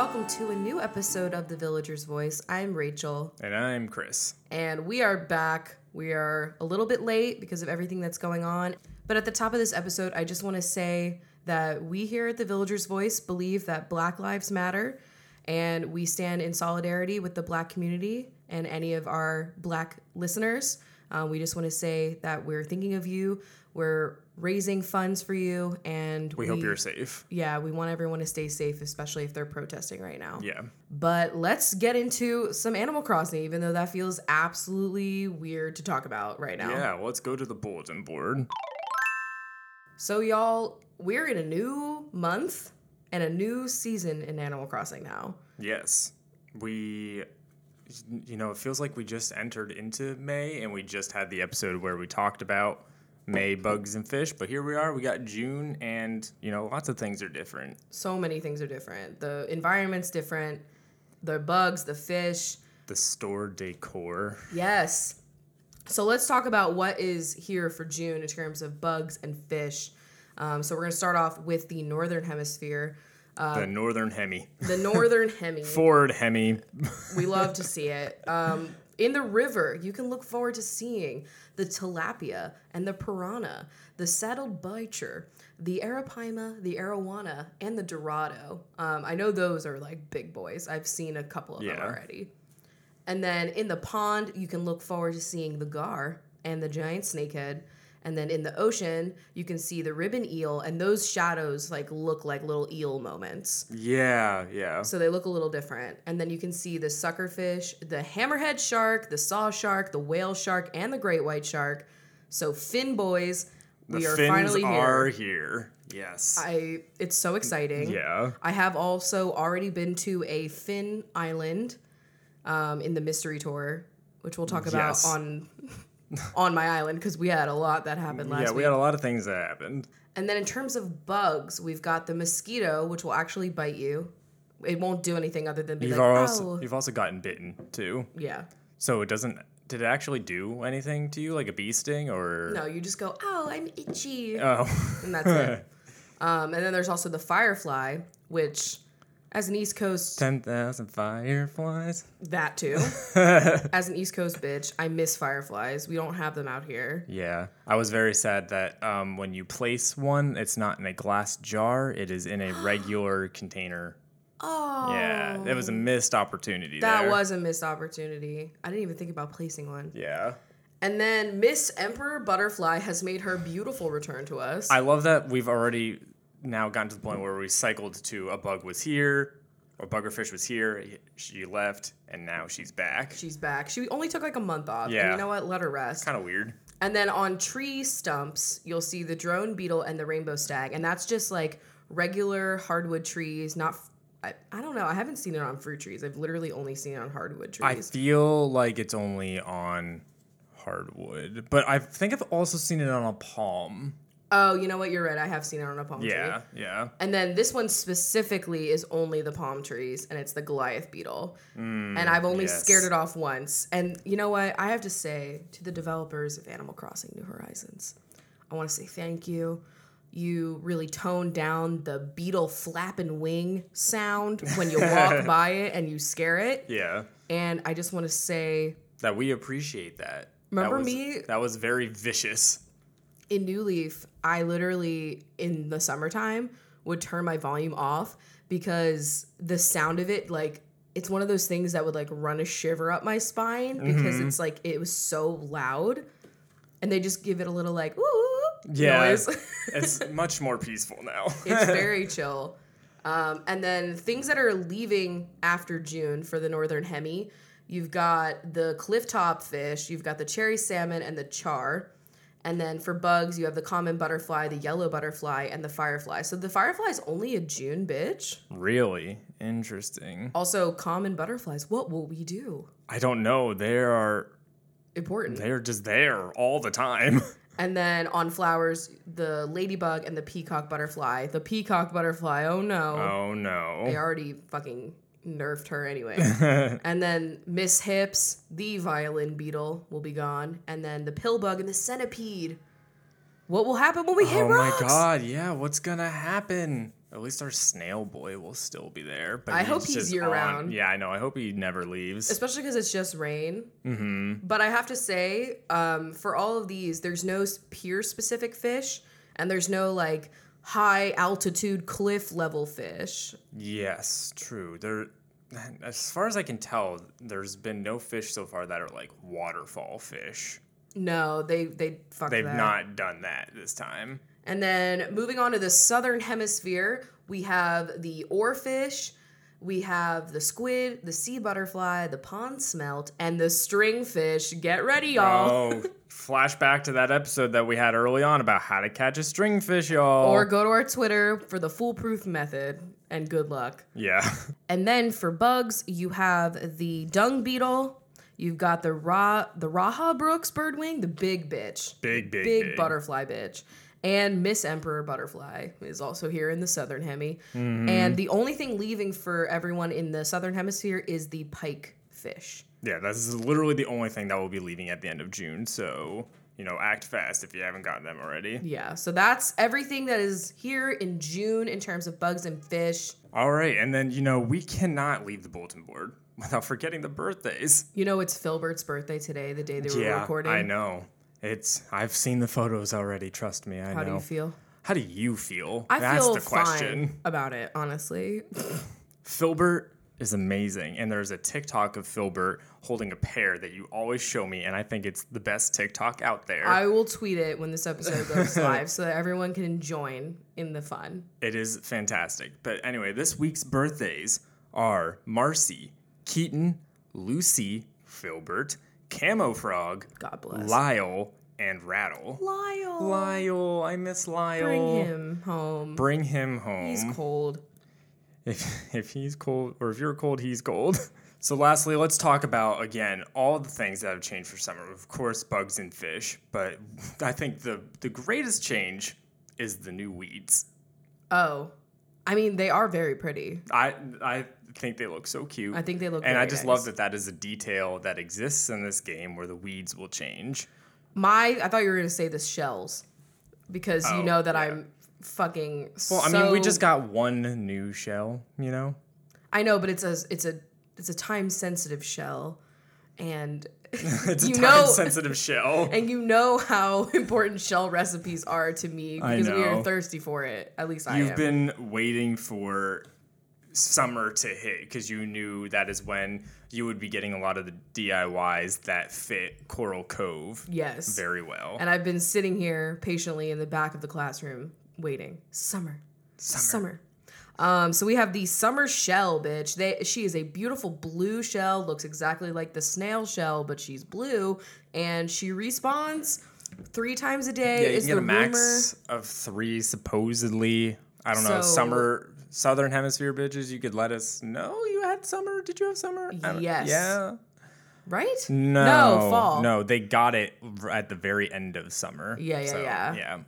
welcome to a new episode of The Villager's Voice. I'm Rachel, And I'm Chris. and we are back. We are a little bit late because of everything that's going on. But at the top of this episode, I just want to say that we here at The Villager's Voice believe that Black Lives Matter, and we stand in solidarity with the Black community and any of our Black listeners. Uh, we just want to say that we're thinking of you. We're raising funds for you, and We, hope you're safe. yeah, we want everyone to stay safe, especially if they're protesting right now. Yeah. But let's get into some Animal Crossing, even though that feels absolutely weird to talk about right now. Yeah, let's go to the bulletin board. So, y'all, we're in a new month and a new season in Animal Crossing now. Yes. We, you know, it feels like we just entered into May and we just had the episode where we talked about May bugs and fish, but here we are. We got June and, you know, lots of things are different. So many things are different. The environment's different, the bugs, the fish. The store decor. Yes. So let's talk about what is here for June in terms of bugs and fish. Um, so we're going to start off with the northern hemisphere, the northern hemi. the northern hemi. Ford hemi. We love to see it. Um, in the river, you can look forward to seeing the tilapia and the piranha, the saddled bichir, the arapaima, the arowana, and the dorado. Um, I know those are like big boys. I've seen a couple of them already. And then in the pond, you can look forward to seeing the gar and the giant snakehead. And then in the ocean, you can see the ribbon eel, and those shadows like look like little eel moments. Yeah, yeah. So they look a little different. And then you can see the suckerfish, the hammerhead shark, the saw shark, the whale shark, and the great white shark. So fin boys, The we are finally here. fins finally are here. here. Yes. I it's so exciting. yeah. I have also already been to a fin island um, in the mystery tour, which we'll talk about Yes. on on my island because we had a lot that happened last year. Yeah, week. we had a lot of things that happened. And then in terms of bugs, we've got the mosquito, which will actually bite you. It won't do anything other than be You've like, also oh, you've also gotten bitten too. yeah. So it doesn't. Did it actually do anything to you, like a bee sting, or? No, you just go, oh, I'm itchy, Oh. and that's it. Um, and then there's also the firefly, which, as an East Coast, Ten thousand fireflies. that too. as an East Coast bitch, I miss fireflies. We don't have them out here. Yeah, I was very sad that um, when you place one, it's not in a glass jar; it is in a regular container. Oh, Yeah, it was a missed opportunity. that there. was a missed opportunity. I didn't even think about placing one. Yeah, And then Miss Emperor Butterfly has made her beautiful return to us. I love that we've already now gotten to the point where we cycled to a bug was here, or buggerfish was here. She left, and now she's back. She's back. She only took like a month off. And Yeah. you know what? Let her rest. Kind of weird. And then on tree stumps, you'll see the drone beetle and the rainbow stag. And that's just like regular hardwood trees, not. I, I don't know. I haven't seen it on fruit trees. I've literally only seen it on hardwood trees. I feel like it's only on hardwood, but I think I've also seen it on a palm. Oh, you know what? You're right. I have seen it on a palm tree. Yeah, yeah. And then this one specifically is only the palm trees, and it's the Goliath beetle. Hmm, and I've only yes. scared it off once. And you know what? I have to say to the developers of Animal Crossing New Horizons, I want to say thank you. You really toned down the beetle flapping wing sound when you walk by it and you scare it. Yeah. And I just want to say That we appreciate that. Remember that was, me? That was very vicious. In New Leaf, I literally in the summertime would turn my volume off because the sound of it, like, it's one of those things that would like run a shiver up my spine because Mm-hmm. it's like it was so loud, and they just give it a little like ooh Yeah. noise. it's much more peaceful now. it's very chill. Um, and then things that are leaving after June for the northern hemi, you've got the clifftop fish, you've got the cherry salmon and the char. And then for bugs, you have the common butterfly, the yellow butterfly, and the firefly. So the firefly is only a June bitch. really interesting. Also, common butterflies. What will we do? I don't know. They are Important. they're just there all the time. And then on flowers, the ladybug and the peacock butterfly. The peacock butterfly, oh no. Oh no. They already fucking nerfed her anyway. and then Miss Hips, the violin beetle, will be gone. And then the pill bug and the centipede. What will happen when we hit rocks? Oh my god, yeah, what's gonna happen? At least our snail boy will still be there. But I hope he's year on- round. Yeah, I know. I hope he never leaves. especially because it's just rain. Mm-hmm. But I have to say, um, for all of these, there's no pier specific fish, and there's no like high altitude cliff level fish. Yes, true. There, as far as I can tell, there's been no fish so far that are like waterfall fish. No, they they They've that. not done that this time. And then moving on to the southern hemisphere, we have the oarfish, we have the squid, the sea butterfly, the pond smelt, and the stringfish. Get ready, y'all. Oh, flashback to that episode that we had early on about how to catch a stringfish, y'all. Or go to our Twitter for the foolproof method, and good luck. yeah, And then for bugs, you have the dung beetle. You've got the ra the Rajah Brooke's birdwing, the big bitch, big, big, big, big. butterfly bitch. And Miss Emperor Butterfly is also here in the southern hemi. Mm-hmm. And the only thing leaving for everyone in the southern hemisphere is the pike fish. Yeah, that's literally the only thing that will be leaving at the end of June. So you know, act fast if you haven't gotten them already. Yeah, so that's everything that is here in June in terms of bugs and fish. All right, and then you know we cannot leave the bulletin board without forgetting the birthdays. You know, it's Filbert's birthday today, the day they were yeah, recording. I know. It's I've seen the photos already. Trust me, I know. How know. do you feel? How do you feel? I That's feel the question. fine about it, honestly. Filbert is amazing, and there's a TikTok of Filbert holding a pear that you always show me, and I think it's the best TikTok out there. I will tweet it when this episode goes live so that everyone can join in the fun. It is fantastic. But anyway, this week's birthdays are Marcy, Keaton, Lucy, Filbert, Camofrog, God bless. Lyle, and Rattle. Lyle. Lyle, I miss Lyle. Bring him home. Bring him home. He's cold. If if he's cold or if you're cold, he's cold. So lastly, let's talk about again all the things that have changed for summer. Of course, bugs and fish, but I think the the greatest change is the new weeds. Oh. I mean, they are very pretty. I I think they look so cute. I think they look and I just nice. love that that is a detail that exists in this game where the weeds will change. My, I thought you were going to say the shells because you Oh, know that yeah. I'm fucking. Well, I mean, we just got one new shell, you know. I know, but it's a it's a it's a time sensitive shell, and It's You a know- time sensitive shell. and you know how important shell recipes are to me because we are thirsty for it. At least I You've am. been waiting for summer to hit because you knew that is when you would be getting a lot of the DIYs that fit Coral Cove yes. very well. And I've been sitting here patiently in the back of the classroom waiting. Summer. Summer. Um, so we have the summer shell, bitch. They she is a beautiful blue shell, looks exactly like the snail shell, but she's blue, and she respawns three times a day. yeah, you is can get a max of three, supposedly. I don't know. Summer, Southern Hemisphere bitches, you could let us know you had summer. Did you have summer? Yes. Yeah. right? No. No, fall. No, they got it at the very end of summer. Yeah, yeah, yeah. Yeah.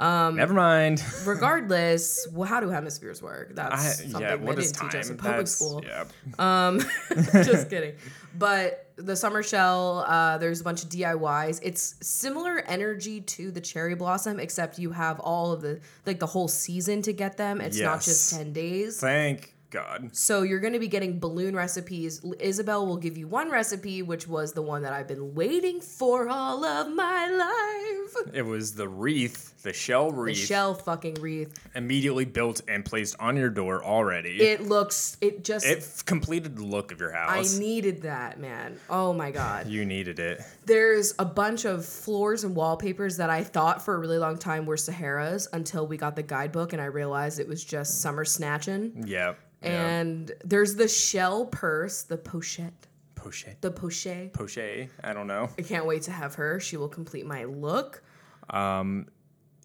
Um, Never mind. Regardless, well, how do hemispheres work? I, That's something yeah, they didn't teach us in public That's- school. Yeah. Um, just kidding. But the summer shell, uh, there's a bunch of DIYs. It's similar energy to the cherry blossom, except you have all of the like the whole season to get them. It's not just ten days. Thank God. So you're going to be getting balloon recipes. Isabelle will give you one recipe, which was the one that I've been waiting for all of my life. It was the wreath, the shell wreath. The shell fucking wreath. immediately built and placed on your door already. It looks. It just. It f- completed the look of your house. I needed that, man. Oh my god. you needed it. There's a bunch of floors and wallpapers that I thought for a really long time were Sahara's until we got the guidebook and I realized it was just summer snatching. Yeah. And there's the shell purse, the pochette, Pochette. the pochette. Pochette. I don't know. I can't wait to have her. She will complete my look. Um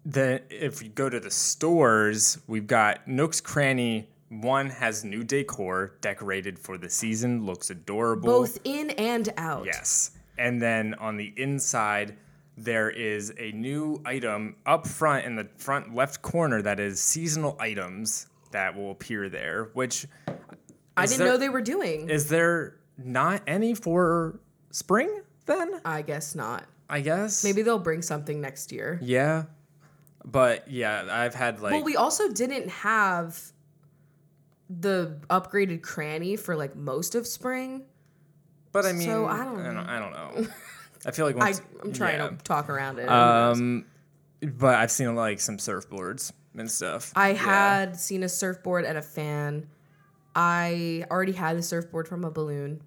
then if you go to the stores, we've got Nook's Cranny. One has new decor decorated for the season, looks adorable. Both in and out. Yes. And then on the inside, there is a new item up front in the front left corner that is seasonal items that will appear there, which I didn't there- know they were doing. Is there not any for spring then? I guess not. I guess. Maybe they'll bring something next year. Yeah. But yeah, I've had like Well, we also didn't have the upgraded cranny for like most of spring. But I mean, So, I don't I know. don't, I don't know. I feel like I, once, I'm trying yeah. to talk around it. Um, but I've seen like some surfboards and stuff. I Yeah. had seen a surfboard and a fan. I already had a surfboard from a balloon.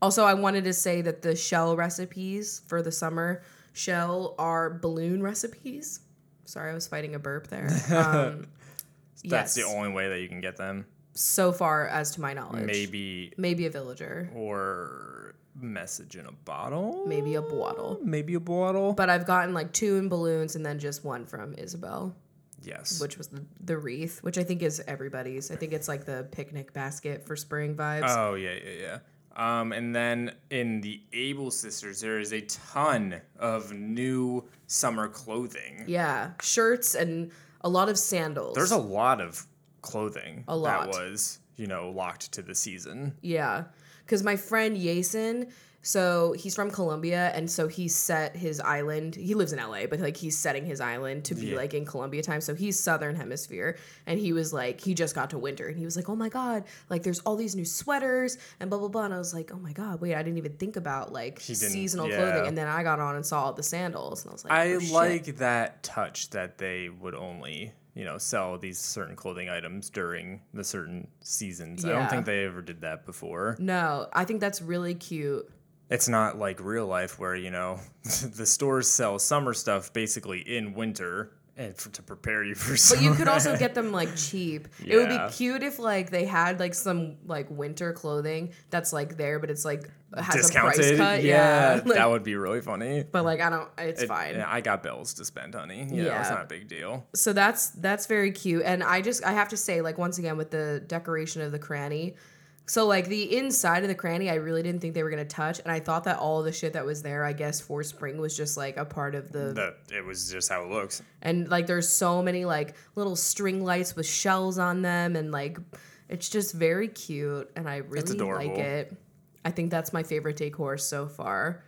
Also, I wanted to say that the shell recipes for the summer shell are balloon recipes. Sorry, I was fighting a burp there. Um, That's yes, the only way that you can get them. so far as to my knowledge. Maybe maybe a villager, or message in a bottle. maybe a bottle. Maybe a bottle. But I've gotten like two in balloons and then just one from Isabelle, yes. which was the, the wreath, which I think is everybody's. I think it's like the picnic basket for spring vibes. Oh yeah, yeah, yeah. Um, and then in the Able Sisters, there is a ton of new summer clothing. Yeah, shirts and a lot of sandals. There's a lot of clothing A lot. that was, you know, locked to the season. yeah, because my friend Yason, so he's from Colombia, and so he set his island. He lives in LA, but like he's setting his island to be Yeah. like in Colombia time. So he's Southern Hemisphere, and he was like, he just got to winter, and he was like, oh my god, like there's all these new sweaters and blah blah blah. And I was like, oh my god, wait, I didn't even think about like seasonal yeah. clothing. And then I got on and saw all the sandals, and I was like, I oh, shit. like that touch that they would only, you know, sell these certain clothing items during the certain seasons. I don't think they ever did that before. No, I think that's really cute. It's not like real life where, you know, the stores sell summer stuff basically in winter and for, to prepare you for summer. But you could also get them like cheap. It would be cute if like they had like some like winter clothing that's like there, but it's like has discounted. a price cut. Yeah, Yeah, Like, that would be really funny. but like I don't. It's It- fine. I got bills to spend, honey. You know, it's not a big deal. So that's that's very cute, and I just I have to say like once again with the decoration of the cranny. So like the inside of the cranny, I really didn't think they were gonna touch, and I thought that all the shit that was there, I guess for spring was just like a part of the That it was just how it looks. and like there's so many like little string lights with shells on them and like it's just very cute and i really like it. I think that's my favorite decor so far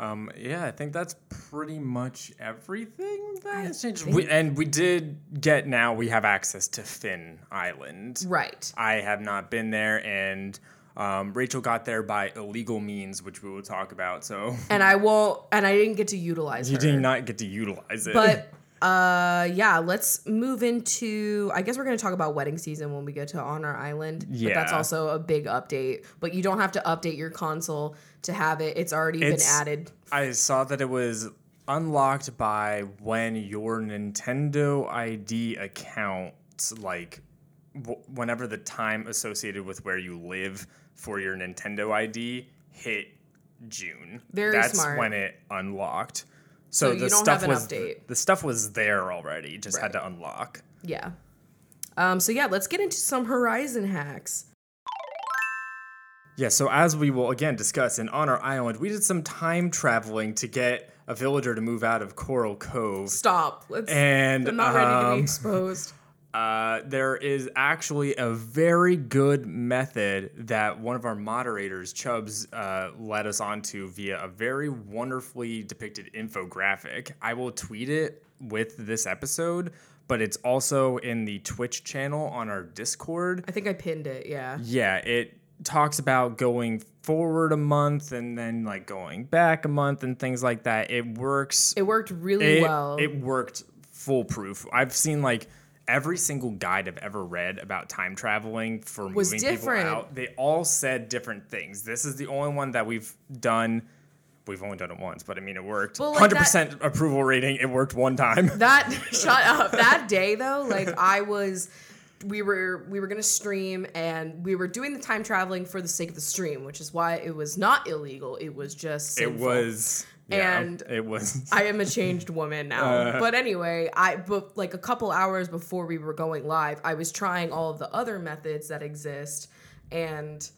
Um, yeah, I think that's pretty much everything that has changed. We, and we did get now we have access to Finn Island. right I have not been there, and um, Rachel got there by illegal means, which we will talk about. So and i won't and i didn't get to utilize it. you her. did not get to utilize it. but uh yeah let's move into i guess we're going to talk about wedding season when we get to on our island but that's also a big update but you don't have to update your console to have it it's already It's- been added I saw that it was unlocked by when your Nintendo ID account, like, w- whenever the time associated with where you live for your Nintendo ID hit June. Very That's smart. when it unlocked. So, So the you don't stuff have an was update. the stuff was there already, just had to unlock. Yeah. Um, so yeah, let's get into some Horizon hacks. Yeah, so as we will again discuss in On Our Island, we did some time traveling to get a villager to move out of Coral Cove. Stop. Let's. And I'm not ready to um, be exposed. Uh, there is actually a very good method that one of our moderators, Chubbs, uh, led us onto via a very wonderfully depicted infographic. I will tweet it with this episode, but it's also in the Twitch channel on our Discord. I think I pinned it. Yeah. Yeah, it talks about going forward a month and then like going back a month and things like that. It works It worked really it, well. it worked foolproof. I've seen like every single guide I've ever read about time traveling for Was moving different. people out. They all said different things. This is the only one that we've done. We've only done it once, but I mean, it worked. Well, like Hundred percent approval rating. It worked one time. that shut up. That day though, like I was we were we were gonna stream and we were doing the time traveling for the sake of the stream, which is why it was not illegal. It was just It was. Yeah, And it was. I am a changed woman now. Uh. but anyway, I but like a couple hours before we were going live, I was trying all of the other methods that exist and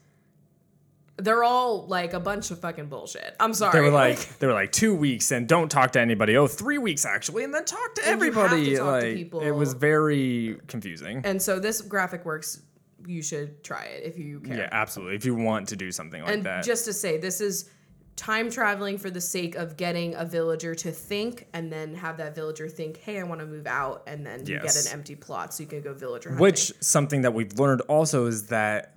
they're all like a bunch of fucking bullshit. I'm sorry. They were like they were like two weeks and don't talk to anybody. Oh, three weeks actually, and then talk to And have to everybody. talk to like people. it was very confusing. and so this graphic works. You should try it if you care. Yeah, absolutely. If you want to do something like and that, just to say, this is time traveling for the sake of getting a villager to think and then have that villager think, hey, I want to move out. And then you get an empty plot so you can go villager hunting. Which something that we've learned also is that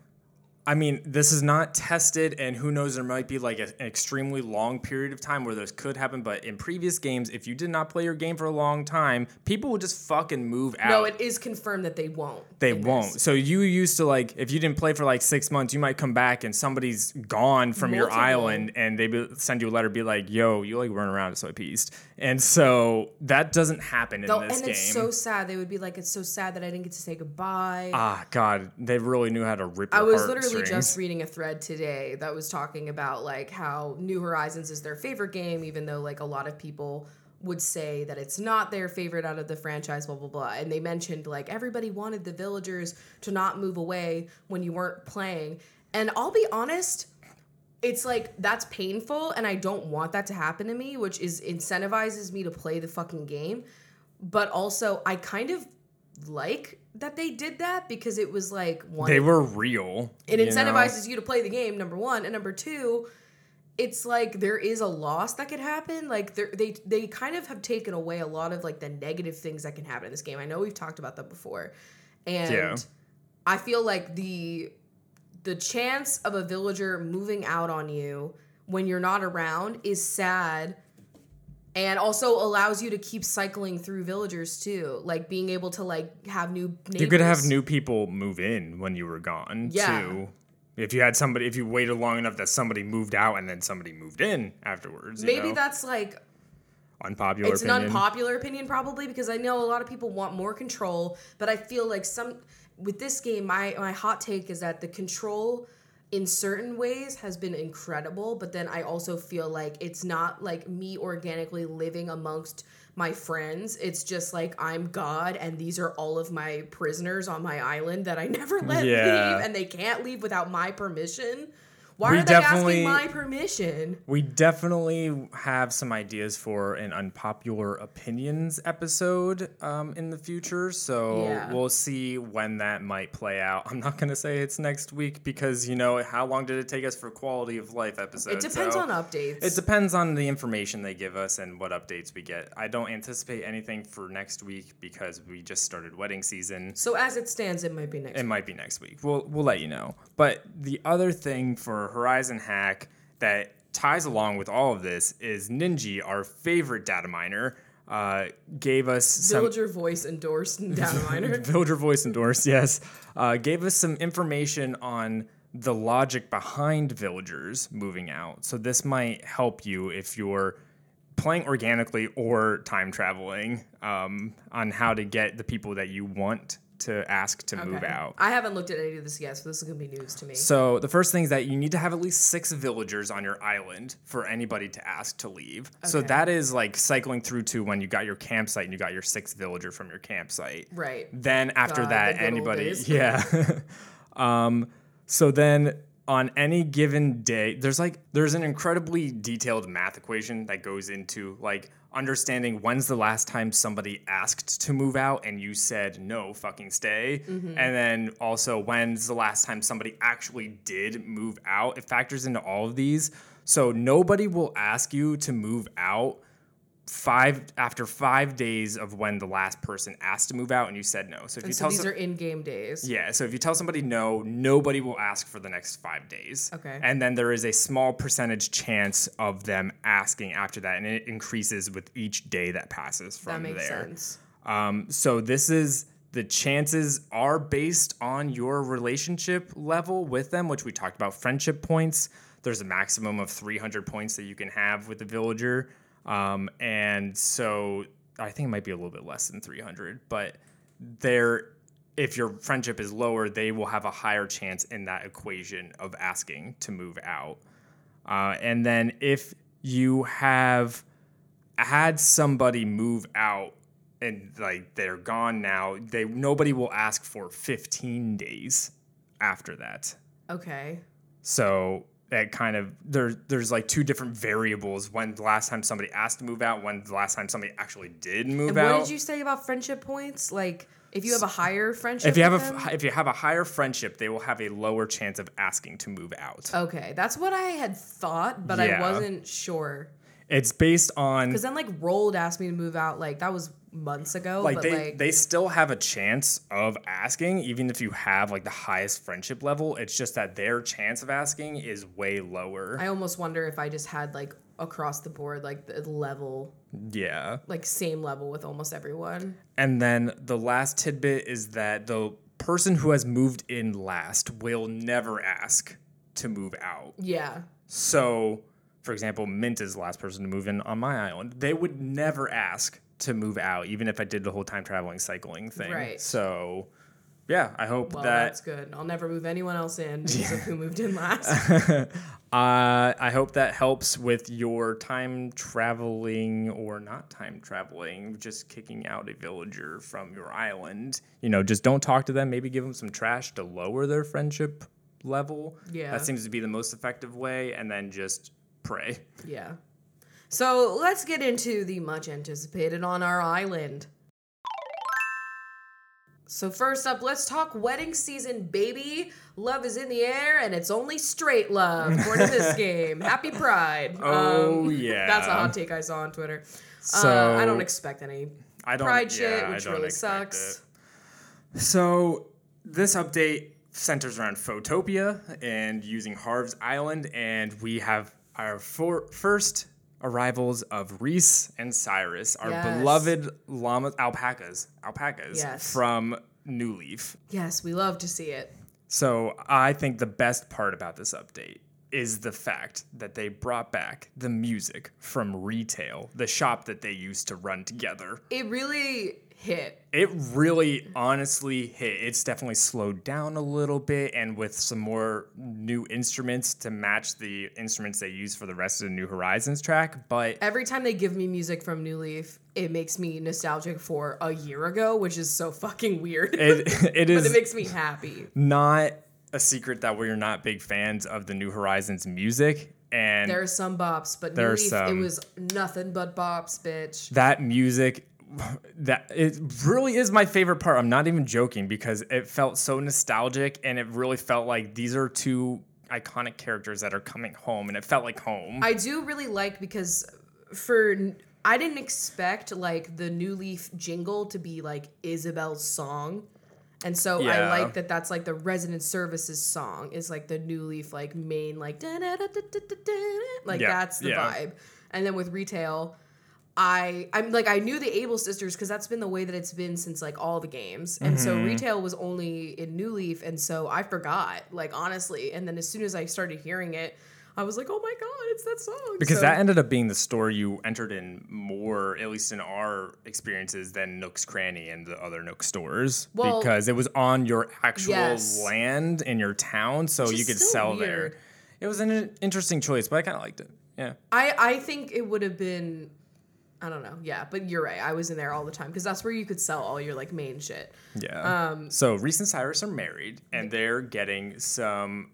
I mean, this is not tested, and who knows, there might be like a- an extremely long period of time where this could happen. But in previous games, if you did not play your game for a long time, people would just fucking move out. no, it is confirmed that they won't. They won't. this. So you used to like if you didn't play for like six months, you might come back and somebody's gone from your island, and they be, send you a letter, be like, "Yo, you like run around so appeased," and so that doesn't happen in They'll- this and game. it's so sad. They would be like, it's so sad that I didn't get to say goodbye. ah, God, they really knew how to rip. Your I was literally heartstrings. just reading a thread today that was talking about like how New Horizons is their favorite game, even though like a lot of people would say that it's not their favorite out of the franchise, blah blah blah. And they mentioned like everybody wanted the villagers to not move away when you weren't playing. And I'll be honest, it's like that's painful and I don't want that to happen to me, which is incentivizes me to play the fucking game. But also I kind of like that they did that because it was like one They were real. it you know? incentivizes you to play the game number one and number two it's like there is a loss that could happen like they they kind of have taken away a lot of like the negative things that can happen in this game i know we've talked about that before and Yeah. i feel like the the chance of a villager moving out on you when you're not around is sad and also allows you to keep cycling through villagers too like being able to like have new neighbors. You could have new people move in when you were gone Yeah. too. If you had somebody, if you waited long enough that somebody moved out and then somebody moved in afterwards, you maybe know? that's like unpopular it's opinion. an unpopular opinion probably because I know a lot of people want more control, but I feel like some with this game, my my hot take is that the control in certain ways has been incredible, but then I also feel like it's not like me organically living amongst my friends. It's just like I'm God and these are all of my prisoners on my island that I never let Yeah. leave and they can't leave without my permission. Why We are they definitely- asking my permission? We definitely have some ideas for an unpopular opinions episode um, in the future. So Yeah. we'll see when that might play out. I'm not going to say it's next week because, you know, how long did it take us for quality of life episodes? It depends So on updates. It depends on the information they give us and what updates we get. I don't anticipate anything for next week because we just started wedding season. so as it stands, it might be next. It might be next week. We'll we'll let you know. But the other thing for Horizon Hack that ties along with all of this is Ninji, our favorite data miner, uh, gave us some Villager voice endorsed data miner. Villager voice endorsed, yes. Uh, gave us some information on the logic behind villagers moving out. So this might help you if you're playing organically or time traveling um, on how to get the people that you want to ask to move out. I haven't looked at any of this yet, so this is gonna be news to me. So the first thing is that you need to have at least six villagers on your island for anybody to ask to leave. So that is like cycling through to when you got your campsite and you got your sixth villager from your campsite. Right. Then after God, that, the anybody, yeah. um, so then on any given day, there's like there's an incredibly detailed math equation that goes into like understanding when's the last time somebody asked to move out and you said no, fucking stay, Mm-hmm. and then also when's the last time somebody actually did move out. It factors into all of these. So nobody will ask you to move out five after five days of when the last person asked to move out and you said no. So if you so tell these some- are in-game days. yeah, so if you tell somebody no, nobody will ask for the next five days. Okay. And then there is a small percentage chance of them asking after that, and it increases with each day that passes from that makes there. sense. Um, so this is the chances are based on your relationship level with them, which we talked about friendship points. There's a maximum of 300 points that you can have with the villager. Um, and so I think it might be a little bit less than 300, but there, if your friendship is lower, they will have a higher chance in that equation of asking to move out. Uh, and then if you have had somebody move out and like they're gone now, they nobody will ask for 15 days after that. Okay. So that kind of there there's like two different variables when the last time somebody asked to move out, when the last time somebody actually did move And out. what did you say about friendship points? Like If you have a higher friendship, If you have a them? if you have a higher friendship, they will have a lower chance of asking to move out. okay, that's what I had thought, but I wasn't sure. It's based on Because then like Rolled asked me to move out, like that was months ago. like they like they still have a chance of asking even if you have like the highest friendship level. It's just that their chance of asking is way lower. I almost wonder if I just had like across the board like the level, yeah. like same level with almost everyone. And then the last tidbit is that the person who has moved in last will never ask to move out. Yeah. So, for example, Mint is the last person to move in on my island. They would never ask to move out, even if I did the whole time traveling cycling thing. Right. So, yeah, I hope Well, that that's good. I'll never move anyone else in because of who moved in last. uh, I hope that helps with your time traveling or not time traveling, just kicking out a villager from your island. You know, just don't talk to them. Maybe give them some trash to lower their friendship level. Yeah. That seems to be the most effective way. And then just pray. yeah. So let's get into the much anticipated on our island. So first up, let's talk wedding season, baby. Love is in the air, and it's only straight love. According to this game, Happy Pride. Um, Oh, yeah. that's a hot take I saw on Twitter. So uh, I don't expect any I don't pride shit, I which really sucks. it. So this update centers around Photopia and using Harv's Island, and we have our for- first arrivals of Reese and Cyrus, our Yes. beloved llama alpacas, alpacas Yes. from New Leaf. Yes, we love to see it. So I think the best part about this update is the fact that they brought back the music from Re-Tail, the shop that they used to run together. It really hit. It really honestly hit. It's definitely slowed down a little bit and with some more new instruments to match the instruments they use for the rest of the New Horizons track, but Every time they give me music from New Leaf, it makes me nostalgic for a year ago, which is so fucking weird. it it but it makes me happy. not a secret that we're not big fans of the New Horizons music and There are some bops, but New There are Leaf, it was nothing but bops, bitch. that music that it really is my favorite part. I'm not even joking because it felt so nostalgic and it really felt like these are two iconic characters that are coming home and it felt like home. I do really like because for I didn't expect like the New Leaf jingle to be like Isabelle's song. And so I like that that's like the resident services song is like the New Leaf like main like like Yeah, that's the yeah. vibe. And then with Re-Tail I I'm like I knew the Able sisters because that's been the way that it's been since like all the games, and so Mm-hmm. Re-Tail was only in New Leaf, and so I forgot like honestly, and then as soon as I started hearing it, I was like, oh my god, it's that song because So- that ended up being the store you entered in more, at least in our experiences, than Nook's Cranny and the other Nook stores. Well- because it was on your actual Yes. land in your town, so you could sell weird. there. It was an interesting choice, but I kind of liked it. Yeah. I I think it would have been. I don't know. Yeah, but you're right. I was in there all the time because that's where you could sell all your like main shit. Yeah. Um, so Reese and Cyrus are married, and they're getting some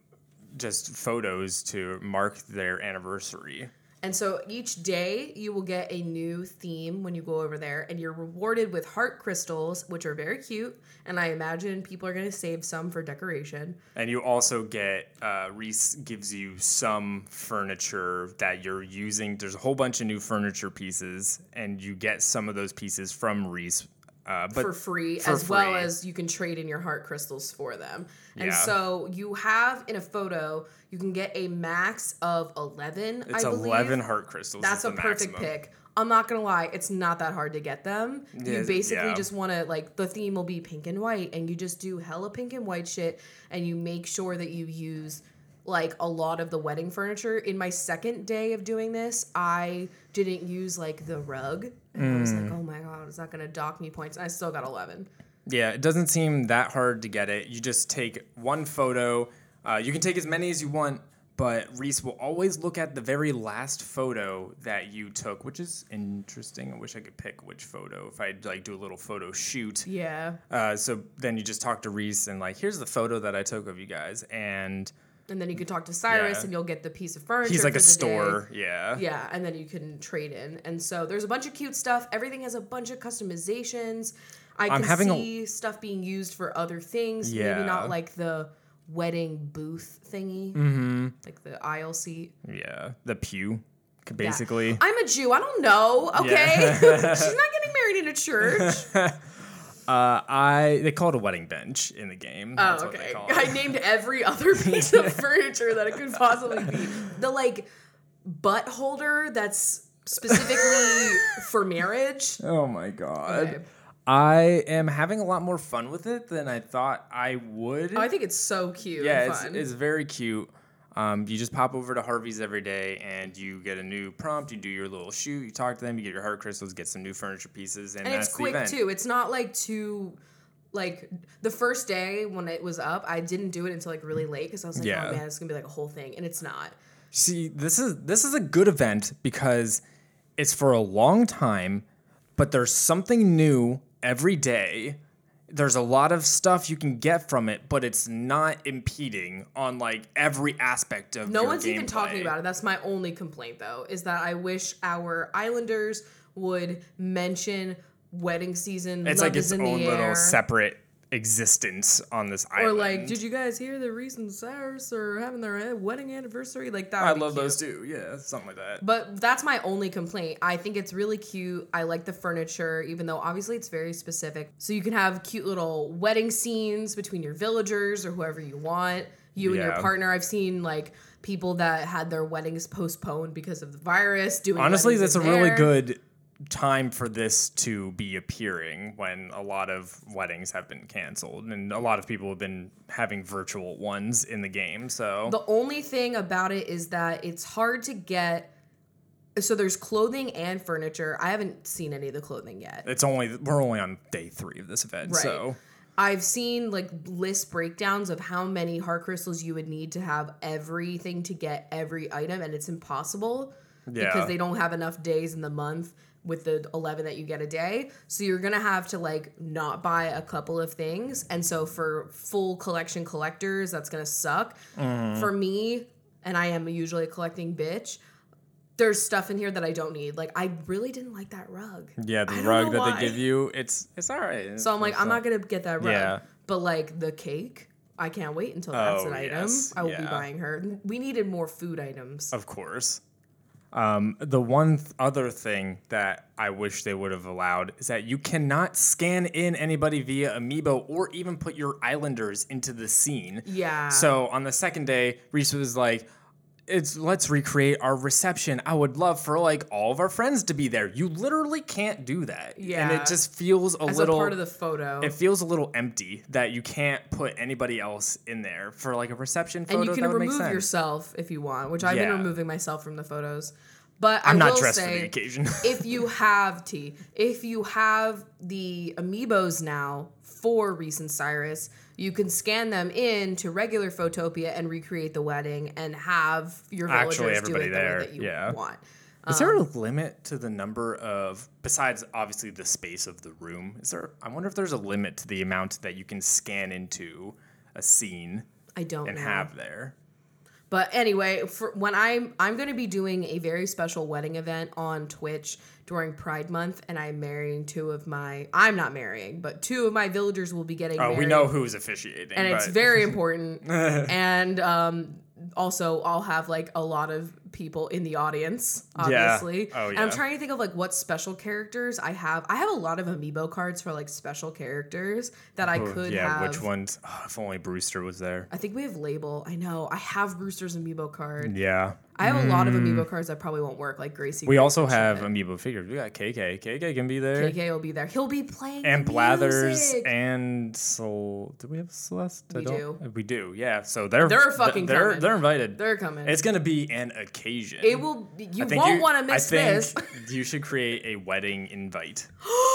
just photos to mark their anniversary. And so each day you will get a new theme when you go over there, and you're rewarded with heart crystals, which are very cute. And I imagine people are going to save some for decoration. And you also get uh, Reese gives you some furniture that you're using. There's a whole bunch of new furniture pieces, and you get some of those pieces from Reese. Uh, but for free, for as well as you can trade in your heart crystals for them. And Yeah. so you have in a photo, you can get a max of 11, it's I believe. 11 heart crystals. That's a perfect maximum. pick. I'm not gonna lie, it's not that hard to get them. Yeah, you basically yeah. just want to like the theme will be pink and white, and you just do hella pink and white shit, and you make sure that you use like a lot of the wedding furniture. In my second day of doing this, I didn't use like the rug, and I was Mm. like, oh my god, is that gonna dock me points? And I still got 11. Yeah, it doesn't seem that hard to get it. You just take one photo. Uh, you can take as many as you want, but Reese will always look at the very last photo that you took, which is interesting. I wish I could pick which photo if I like do a little photo shoot. Yeah. Uh, so then you just talk to Reese and like, here's the photo that I took of you guys, and And then you can talk to Cyrus Yeah. and you'll get the piece of furniture. he's like a the day. store. Yeah. Yeah, and then you can trade in. And so there's a bunch of cute stuff. Everything has a bunch of customizations. I I'm can having a- see stuff being used for other things. Maybe Yeah. not like the wedding booth thingy, mm-hmm. like the aisle seat. Yeah, the pew, Yeah. basically. I'm a Jew. I don't know. Okay, Yeah. she's not getting married in a church. Uh, I they call it a wedding bench in the game. Oh, That's what okay. they call it. I named every other piece of furniture that it could possibly be. The like butt holder that's specifically for marriage. Oh my god. Okay. I am having a lot more fun with it than I thought I would. Oh, I think it's so cute. yeah, and it's, it's very cute. Um, you just pop over to Harvey's every day and you get a new prompt. You do your little shoot. You talk to them. You get your heart crystals. Get some new furniture pieces, and, and that's it's quick the event. too. It's not like too. Like the first day when it was up, I didn't do it until like really late because I was like, Yeah. "Oh man, it's gonna be like a whole thing," and it's not. See, this is this is a good event because it's for a long time, but there's something new every day. There's a lot of stuff you can get from it, but it's not impeding on like every aspect of No one's even talking about it. That's my only complaint, though, is that I wish our Islanders would mention wedding season. It's like its own little air. separate existence on this Or island. Or like, did you guys hear the Reese and Cyrus are having their eh, wedding anniversary? Like that. I love cute. those too. Yeah, something like that. But that's my only complaint. I think it's really cute. I like the furniture, even though obviously it's very specific. So you can have cute little wedding scenes between your villagers or whoever you want. You and your partner. I've seen like people that had their weddings postponed because of the virus. Doing Honestly, that's a in really good time for this to be appearing when a lot of weddings have been canceled and a lot of people have been having virtual ones in the game. So The only thing about it is that it's hard to get. So there's clothing and furniture. I haven't seen any of the clothing yet. it's only we're only on day three of this event. Right. So I've seen like list breakdowns of how many heart crystals you would need to have everything to get every item, and it's impossible Yeah. because they don't have enough days in the month with the 11 that you get a day. So you're gonna have to like not buy a couple of things. And so for full collection collectors, that's gonna suck. Mm-hmm. For me, and I am usually a collecting bitch. There's stuff in here that I don't need. Like I really didn't like that rug. yeah, the rug that why. they give you, it's it's all right. So I'm like, I'm not gonna get that rug. Yeah. But like the cake, I can't wait until that's Oh, an item. I will be buying her. We needed more food items. Of course. Um, the one th- other thing that I wish they would have allowed is that you cannot scan in anybody via Amiibo or even put your Islanders into the scene. Yeah. So on the second day, Reese was like, "It's let's recreate our reception. I would love for like all of our friends to be there. You literally can't do that. Yeah. and it just feels a As little. a part of the photo. it feels a little empty that you can't put anybody else in there for like a reception photo. and you can that remove yourself if you want, which I've been removing myself from the photos. But I'm I not will dressed for say, the occasion. if you have T, if you have the amiibos now for Reese and Cyrus, you can scan them in to regular Photopia and recreate the wedding and have your villagers Actually, do everybody it the there, way that you yeah. want. Is there Um, a limit to the number of besides obviously the space of the room? Is there I wonder if there's a limit to the amount that you can scan into a scene I don't and know. have there. But anyway, for when I'm I'm going to be doing a very special wedding event on Twitch during Pride Month, and I'm marrying two of my I'm not marrying, but two of my villagers will be getting Oh, married. we know who's officiating. and it's very important. and um, also, I'll have like a lot of people in the audience, obviously. Oh, yeah. And I'm trying to think of like what special characters I have. I have a lot of amiibo cards for like special characters that I Oh, could yeah, have. which ones? Oh, if only Brewster was there. I think we have Label. I know. I have Brewster's amiibo card. Yeah. I have a lot of amiibo cards that probably won't work, like Gracie. Mm. We Grace also have amiibo figures. We got KK. KK can be there. KK will be there. He'll be playing and Blathers music. and Sol. Do we have Celeste? We don't- We do. Yeah. So they're They're fucking they're coming. they're invited. They're coming. It's gonna be an occasion. it will. You won't want to miss I think this. you should create a wedding invite.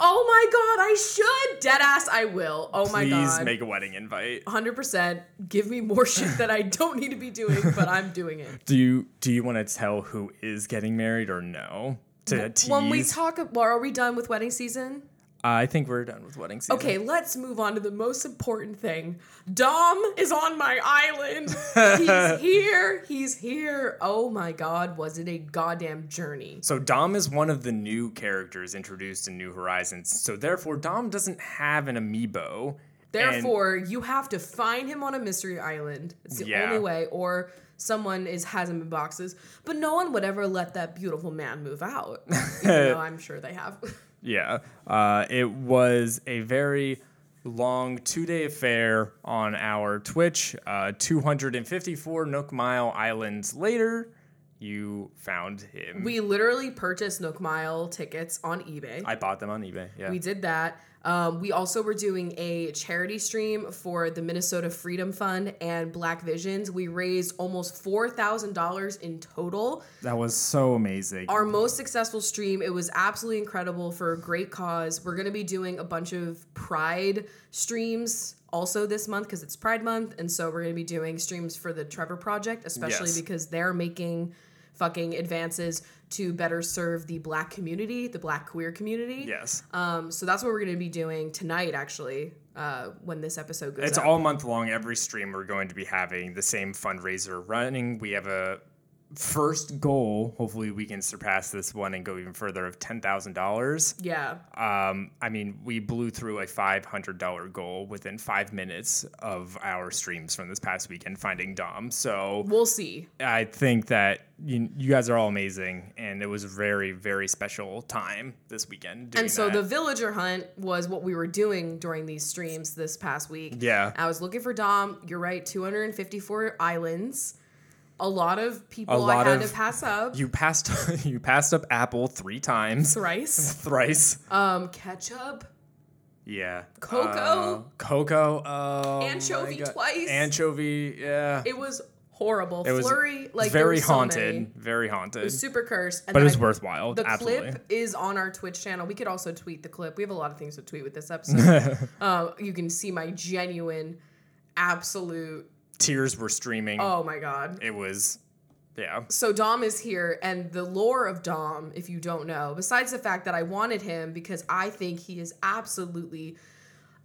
Oh my god, I should. Dead ass, I will. Oh my god. Please make a wedding invite. 100% give me more shit that I don't need to be doing, but I'm doing it. Do you do you want to tell who is getting married or no? To tease. When we talk, well, are we done with wedding season? I think we're done with wedding season. Okay, let's move on to the most important thing. Dom is on my island. He's here. He's here. Oh my god, was it a goddamn journey? So Dom is one of the new characters introduced in New Horizons. So therefore, Dom doesn't have an amiibo. and- Therefore, you have to find him on a mystery island. It's the Yeah. only way, or someone is has him in boxes. But no one would ever let that beautiful man move out. Even though I'm sure they have. Yeah. Uh, it was a very long two day affair on our Twitch. Uh, 254 Nook Mile Islands later, you found him. we literally purchased Nook Mile tickets on eBay. I bought them on eBay. Yeah. We did that. Um, we also were doing a charity stream for the Minnesota Freedom Fund and Black Visions. We raised almost four thousand dollars in total. that was so amazing. Our most successful stream. It was absolutely incredible for a great cause. We're gonna be doing a bunch of Pride streams also this month because it's Pride Month, and so we're gonna be doing streams for the Trevor Project, especially Yes. because they're making fucking advances to better serve the Black community, the Black queer community. yes. Um, so that's what we're going to be doing tonight, actually, uh, when this episode goes It's up. all month long. Every stream we're going to be having the same fundraiser running. We have a first goal. Hopefully, we can surpass this one and go even further of ten thousand dollars. yeah. Um, I mean, we blew through a five hundred dollar goal within five minutes of our streams from this past weekend, finding Dom. So We'll see. I think that you, you guys are all amazing, and it was a very very special time this weekend. And so that. the villager hunt was what we were doing during these streams this past week. Yeah. I was looking for Dom. You're right, 254 islands. A lot of people lot I had of- to pass up. you passed you passed up Apple three times, Thrice. thrice. Um, ketchup. Yeah. Cocoa. Uh, Coco. Oh. Anchovy twice. Anchovy. Yeah. It was horrible. It was Flurry, like very so haunted. many. Very haunted. Super cursed. And but it was I- worthwhile. The absolutely. clip is on our Twitch channel. We could also tweet the clip. We have a lot of things to tweet with this episode. uh, you can see my genuine, absolute. Tears were streaming. Oh my god. It was. Yeah. So Dom is here, and the lore of Dom, if you don't know, besides the fact that I wanted him because I think he is absolutely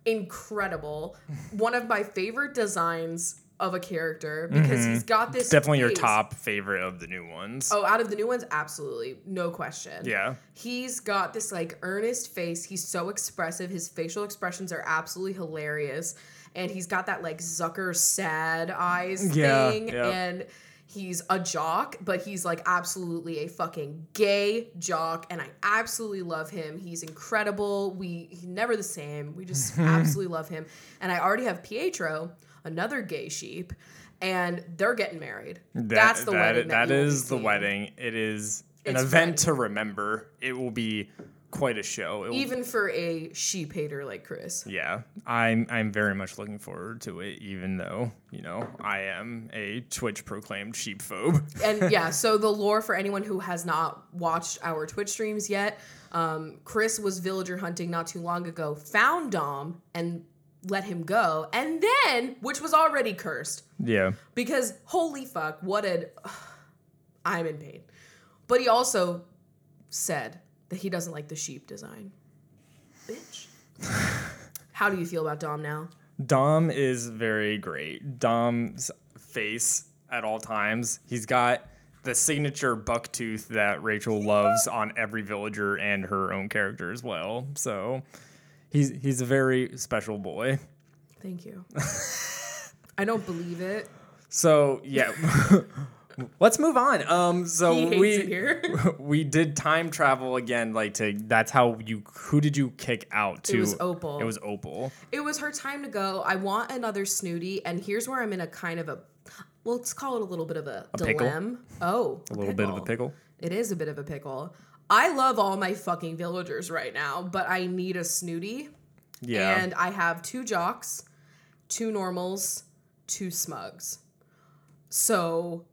incredible, one of my favorite designs of a character because he's mm-hmm. got this Definitely your top favorite of the new ones. Oh, out of the new ones, absolutely, no question. Yeah. He's got this like earnest face. He's so expressive. His facial expressions are absolutely hilarious. And he's got that like Zucker sad eyes Yeah, thing. yeah. And he's a jock, but he's like absolutely a fucking gay jock. And I absolutely love him. He's incredible. We he's never the same. We just absolutely love him. And I already have Pietro, another gay sheep, and they're getting married. That's the that- wedding. That, that will is the wedding. It is an It's event to remember. It will be quite a show. It will, Even for a sheep hater like Chris. yeah, I'm I'm very much looking forward to it. Even though you know I am a Twitch proclaimed sheep phobe. and yeah, so the lore for anyone who has not watched our Twitch streams yet, um, Chris was villager hunting not too long ago, found Dom and let him go, and then, which was already cursed, yeah. because holy fuck, what a. I'm in pain. But he also said that he doesn't like the sheep design. Bitch. How do you feel about Dom now? Dom is very great. Dom's face at all times. He's got the signature buck tooth that Rachel loves on every villager and her own character as well. So he's he's a very special boy. Thank you. I don't believe it. So yeah. Let's move on. Um so we we did time travel again like to that's how you who did you kick out to It was Opal. It was Opal. It was her time to go. I want another snooty, and here's where I'm in a kind of a, well, let's call it a little bit of a, pickle? dilemma. Oh, A little bit of a pickle. It is a bit of a pickle. I love all my fucking villagers right now, but I need a snooty, Yeah. and I have two jocks, two normals, two smugs. So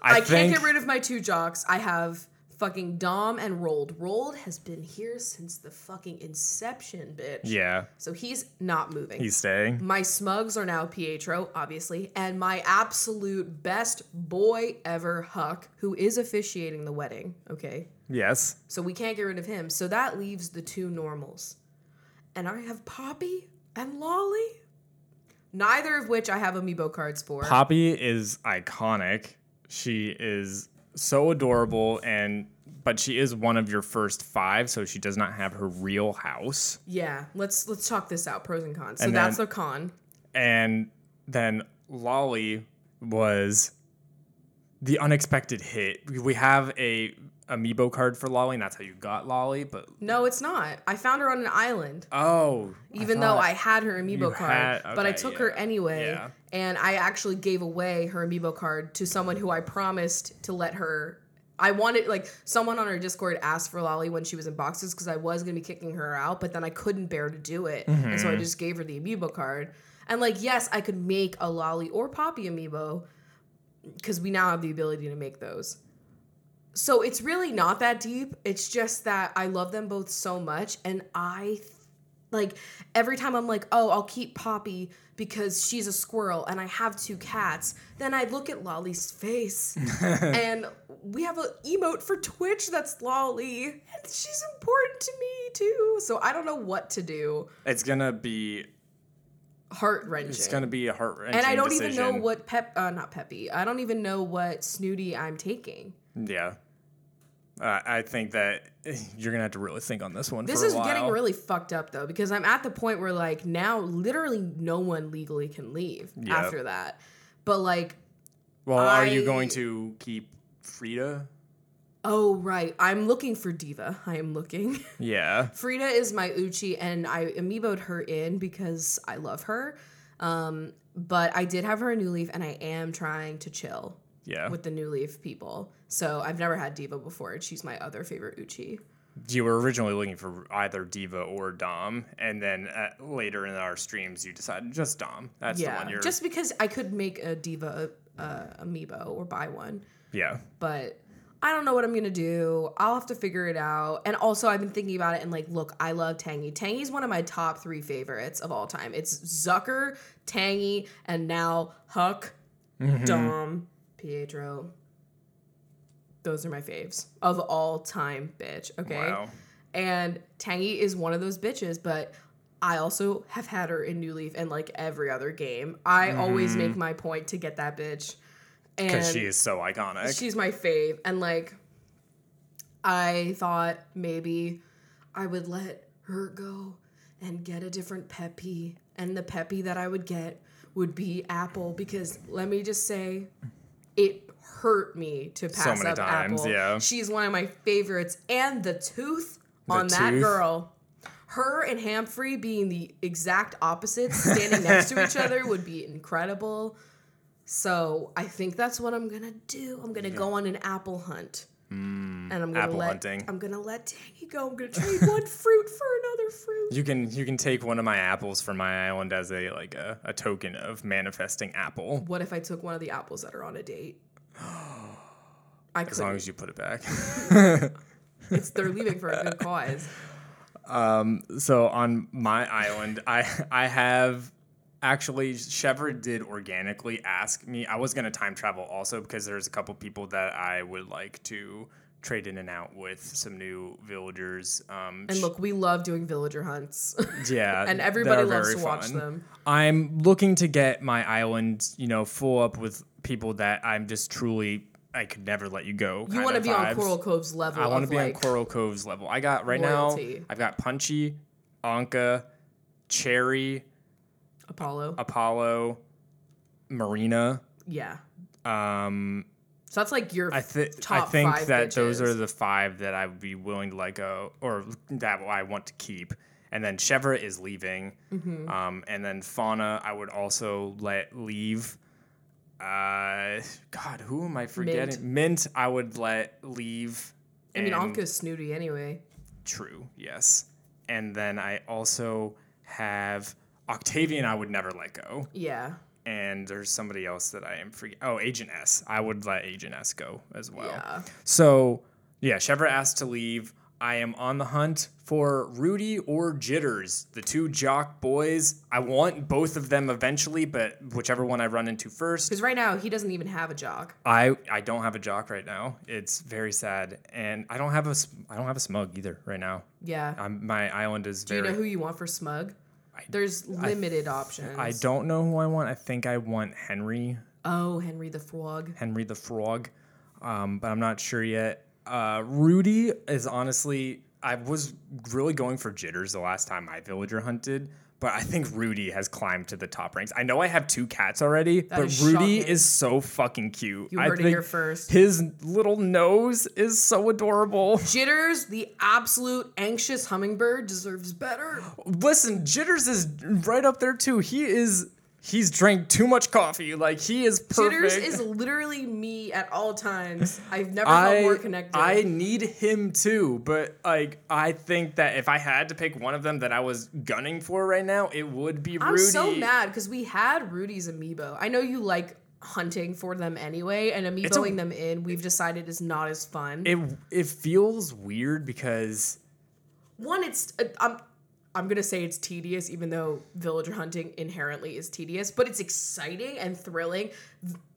I, can't get rid of my two jocks. I have fucking Dom and Roald. Roald has been here since the fucking inception, bitch. Yeah, So he's not moving. he's staying. my smugs are now Pietro, obviously, and my absolute best boy ever, Huck, who is officiating the wedding. Okay. Yes. So we can't get rid of him. So that leaves the two normals. And I have Poppy and Lolly. Neither of which I have amiibo cards for. Poppy is iconic. She is so adorable and but she is one of your first five, so she does not have her real house. yeah, let's let's talk this out, pros and cons. So And that's then- the con. And then Lolly was the unexpected hit. We- We have a amiibo card for Lolly, and that's how you got Lolly, but No, it's not. I found her on an island. oh, even though I had her amiibo card, had- but I okay, took her anyway, yeah. and I actually gave away her amiibo card to someone who I promised to let her. I wanted like someone on our Discord asked for Lolly when she was in boxes because I was gonna be kicking her out, but then I couldn't bear to do it, and Mm-hmm. so I just gave her the amiibo card. And like, yes, I could make a Lolly or Poppy amiibo because we now have the ability to make those. So it's really not that deep. It's just that I love them both so much, and I like every time I'm like, oh, I'll keep Poppy because she's a squirrel and I have two cats. Then I look at Lolly's face and we have an emote for Twitch that's Lolly and she's important to me too. So I don't know what to do. it's gonna be Heart wrenching. it's gonna be a heart wrenching. and I don't even know what Pep, uh, not Peppy. I don't even know what Snooty I'm taking. Yeah. Uh, I think that you're gonna have to really think on this one. This for a is getting really fucked up though because I'm at the point where like now literally no one legally can leave Yep. after that. But like Well, are you going to keep Frida? oh right, I'm looking for Diva. I am looking. Yeah. Frida is my Uchi and I amiiboed her in because I love her. Um but I did have her a new leaf and I am trying to chill Yeah. with the new leaf people. So I've never had Diva before she's my other favorite Uchi. you were originally looking for either Diva or Dom, and then uh later in our streams you decided just Dom. That's the yeah, one you're. just because I could make a Diva uh, amiibo or buy one. yeah. but I don't know what I'm gonna do. I'll have to figure it out. And also, I've been thinking about it and like, look, I love Tangy. Tangy's one of my top three favorites of all time. It's Zucker, Tangy, and now Huck, Mm-hmm. Dom, Pietro. Those are my faves of all time, bitch. Okay. Wow. And Tangy is one of those bitches, but I also have had her in New Leaf and like every other game. I always mm-hmm. make my point to get that bitch. Because she is so iconic. She's my fave. And like, I thought maybe I would let her go and get a different Peppy. And the Peppy that I would get would be Apple because let me just say, it hurt me to pass many up times, Apple. yeah. She's one of my favorites. And the tooth on that girl. Her and Humphrey being the exact opposites, standing next to each other, would be incredible. So I think that's what I'm gonna do. I'm gonna go on an apple hunt, and I'm gonna apple let hunting. I'm gonna let Tangy go. I'm gonna trade one fruit for another fruit. You can you can take one of my apples from my island as a like a, a token of manifesting apple. What if I took one of the apples that are on a date? I As long as you put it back. It's they're leaving for a good cause. Um, so on my island, I I have actually Chevre did organically ask me. I was gonna time travel also because there's a couple people that I would like to trade in and out with some new villagers. Um, And look, we love doing villager hunts, yeah, and everybody loves to watch fun. them. I'm looking to get my island, you know, full up with people that I'm just truly I could never let you go. You want to be on Coral Cove's level. I want to be like, on Coral Cove's level. I got right loyalty. now. I've got Punchy, Ankha, Cherry, Apollo. Apollo, Marina. yeah. Um, So that's like your I, th- I think five that those are the five that I would be willing to let go, or that I want to keep. And then Chevre is leaving, Mm-hmm. um, and then Fauna I would also let leave. Uh, God, who am I forgetting? Mint, I would let leave. I mean, Ankha's snooty anyway. True, yes. And then I also have Octavian. I would never let go. Yeah. And there's somebody else that I am free. Oh, Agent S. I would let Agent S go as well. Yeah. So yeah, Chevre asked to leave. I am on the hunt for Rudy or Jitters, the two jock boys. I want both of them eventually, but whichever one I run into first. Because right now he doesn't even have a jock. I I don't have a jock right now. It's very sad, and I don't have a I don't have a smug either right now. Yeah. I'm, my island is Do very. you know who you want for smug? There's limited options. I don't know who I want. I think I want Henry, Oh, Henry the Frog. Henry the Frog, um, but I'm not sure yet. Uh, Rudy is honestly, I was really going for Jitters the last time I villager hunted, but I think Rudy has climbed to the top ranks. I know I have two cats already, but is Rudy shocking. is so fucking cute. You I heard it think here first. His little nose is so adorable. Jitters, the absolute anxious hummingbird, deserves better. Listen, Jitters is right up there too. He is. He's drank too much coffee. Like he is perfect. Jitters is literally me at all times. I've never I, felt more connected. I need him too, but like I think that if I had to pick one of them that I was gunning for right now, it would be Rudy. I'm so mad because we had Rudy's amiibo. I know you like hunting for them anyway, and amiiboing them in, we've decided is not as fun. It it feels weird because One, it's uh, I'm I'm gonna say it's tedious, even though villager hunting inherently is tedious, but it's exciting and thrilling.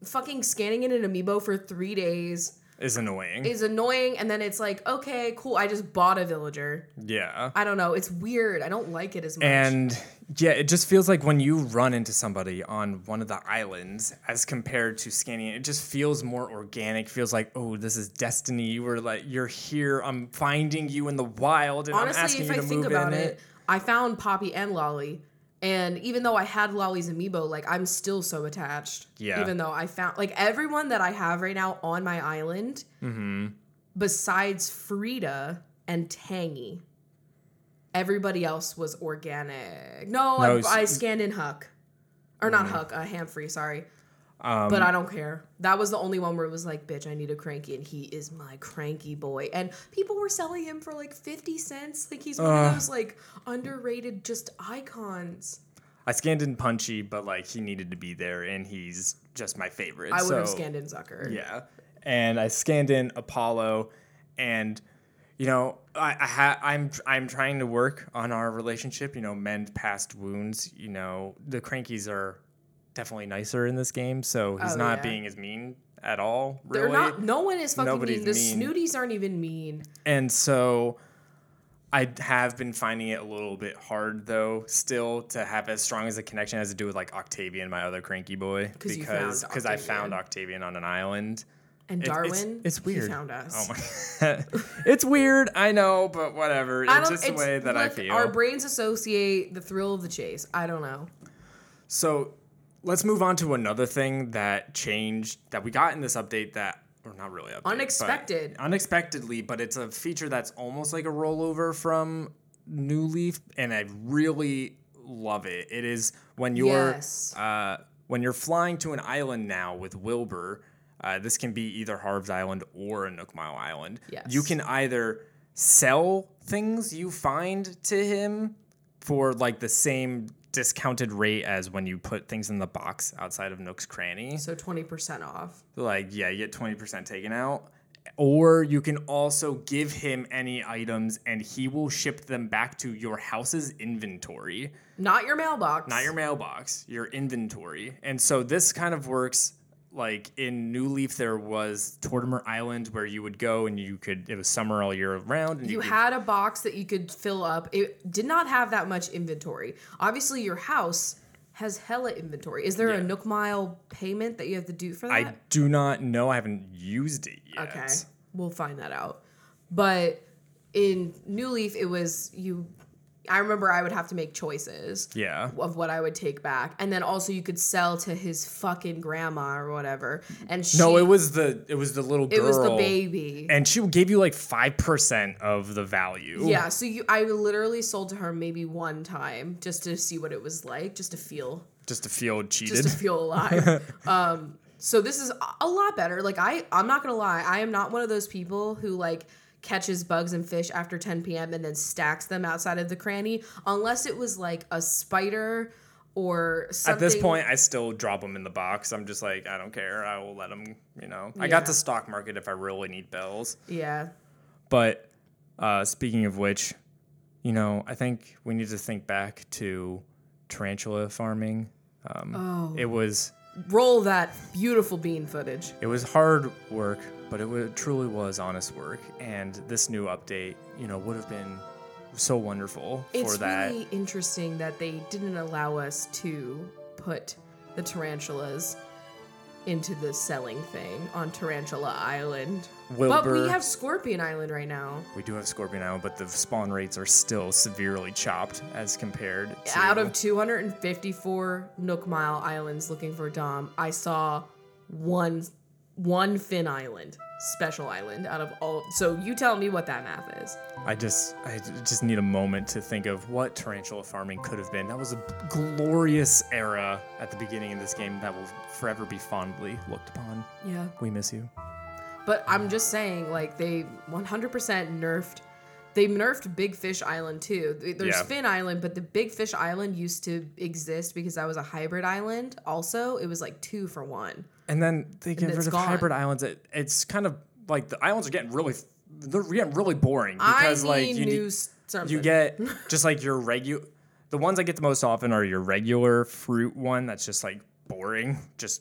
Fucking scanning in an amiibo for three days is annoying. is annoying, and then it's like, okay, cool, I just bought a villager. yeah. I don't know, it's weird. I don't like it as much. And yeah, it just feels like when you run into somebody on one of the islands as compared to scanning, it just feels more organic. Feels like, oh, this is destiny. You were like, you're here. I'm finding you in the wild, and I'm honestly, asking if you I to think move about in it, it. I found Poppy and Lolly. And even though I had Lolly's amiibo, like I'm still so attached. Yeah. Even though I found like everyone that I have right now on my island, Mm-hmm. besides Frida and Tangy, everybody else was organic. No, No, I, I scanned in Huck, or not Huck, uh, Humphrey. Sorry. Um, but I don't care. That was the only one where it was like, bitch, I need a cranky, and he is my cranky boy. And people were selling him for like 50 cents. Like he's one of those like underrated just icons. I scanned in Punchy, but like he needed to be there, and he's just my favorite. I would have scanned in Zucker. Yeah, and I scanned in Apollo, and you know, I, I ha- I'm I'm trying to work on our relationship. You know, mend past wounds. You know, the crankies are definitely nicer in this game, so he's Oh, not yeah. being as mean at all. They're Really, not. No one is fucking Nobody's mean. The mean. snooties aren't even mean. and so. I have been finding it a little bit hard though, still to have as strong as a connection as to do with like Octavian, my other cranky boy, 'Cause because because I found Octavian. On an island. And It- it's- Darwin, it's, weird. found us. Oh my, it's weird. I know, but whatever. It's just the way that I feel. Our brains associate the thrill of the chase. I don't know. so let's move on to another thing that changed that we got in this update that, or not really update, but Unexpected. unexpectedly, but it's a feature that's almost like a rollover from New Leaf, and I really love it. It is when you're Yes. uh, when you're flying to an island now with Wilbur. Uh, this can be either Harv's Island or a Nook Mile Island. Yes. You can either sell things you find to him for like the same discounted rate as when you put things in the box outside of Nook's Cranny. So twenty percent off. Like, yeah, you get 20% taken out. Or you can also give him any items and he will ship them back to your house's inventory, Not your mailbox. not your mailbox, your inventory. And so this kind of works like in New Leaf, there was Tortimer Island where you would go and you could, it was summer all year round. And You could- had a box that you could fill up. It did not have that much inventory. Obviously, your house has hella inventory. Is there a Nook Mile payment that you have to do for that? I do not know. I haven't used it yet. Okay, we'll find that out. But in New Leaf, it was you. I remember I would have to make choices Yeah. of what I would take back, and then also you could sell to his fucking grandma or whatever. And she, No, it was the it was the little girl. it was the baby. and she gave you like five percent of the value. Yeah, so you, I literally sold to her maybe one time just to see what it was like, just to feel, just to feel cheated. just to feel alive. um, so this is a- a lot better. Like I, I'm not gonna lie, I am not one of those people who like catches bugs and fish after 10 p.m. and then stacks them outside of the cranny, unless it was like a spider or something. At this point, I still drop them in the box. I'm just like, I don't care. I will let them. You know, I got the stock market if I really need bells. yeah, But Uh, speaking of which, you know, I think we need to think back to tarantula farming. Um, Oh. It was Roll that beautiful bean footage. it was hard work, but it wa- truly was honest work. And this new update, you know, would have been so wonderful It's for that. It's really interesting that they didn't allow us to put the tarantulas into the selling thing on Tarantula Island. But we have Scorpion Island right now. We do have Scorpion Island, but the spawn rates are still severely chopped as compared to Out of 254 Nook Mile islands looking for Dom, I saw one one Fin Island, special island out of all. So you tell me what that math is. I just I just need a moment to think of what tarantula farming could have been. That was a glorious era at the beginning of this game that will forever be fondly looked upon. Yeah. We miss you. But I'm just saying, like they 100% nerfed. They nerfed Big Fish Island too. There's Yeah. Fin Island, but the Big Fish Island used to exist because that was a hybrid island. Also, it was like two for one. And then they get rid of gone. hybrid islands. It, it's kind of like the islands are getting really they're getting really boring because I like you new you get just like your regular the ones I get the most often are your regular fruit one that's just like boring. Just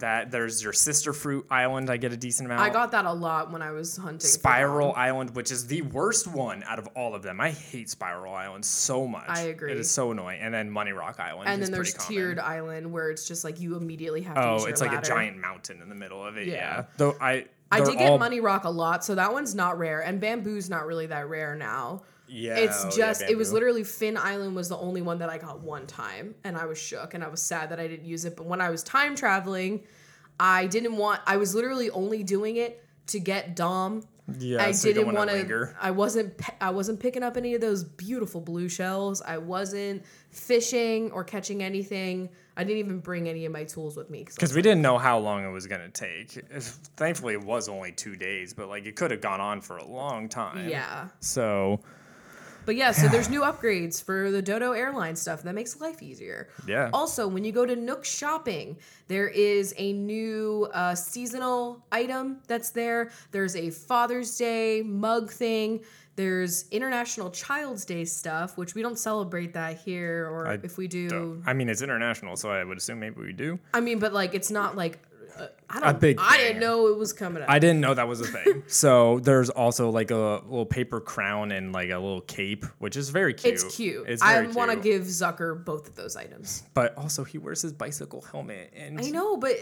that there's your sister fruit island I get a decent amount. I got that a lot when I was hunting. Spiral Island, which is the worst one out of all of them. I hate Spiral Island so much. I agree. It is so annoying. And then Money Rock Island. And then there's Tiered. Island where it's just like you immediately have to oh, use Oh, it's like a giant mountain in the middle of it. Yeah. Yeah. Though I. I did get all- Money Rock a lot, so that one's not rare. And Bamboo's not really that rare now. Yeah. It's oh, yeah, just it was literally Fin Island was the only one that I got one time and I was shook and I was sad that I didn't use it. But when I was time traveling, I didn't want I was literally only doing it to get Dom. Yeah, I so didn't want to I wasn't I wasn't picking up any of those beautiful blue shells. I wasn't fishing or catching anything. I didn't even bring any of my tools with me Because we didn't know how long it was going to take. Thankfully, it was only two days, but like it could have gone on for a long time. yeah. So, But yeah, so there's new upgrades for the Dodo airline stuff that makes life easier. Yeah. Also, when you go to Nook Shopping, there is a new uh, seasonal item that's there. There's a Father's Day mug thing. There's International Child's Day stuff, which we don't celebrate that here, or I if we do, Duh. I mean, it's international, so I would assume maybe we do. I mean, but like it's not like uh, I don't. big I thing. didn't know it was coming up. I didn't know that was a thing. so there's also like a little paper crown and like a little cape, which is very cute. it's cute. It's I want to give Zucker both of those items. But also, he wears his bicycle helmet, and I know, but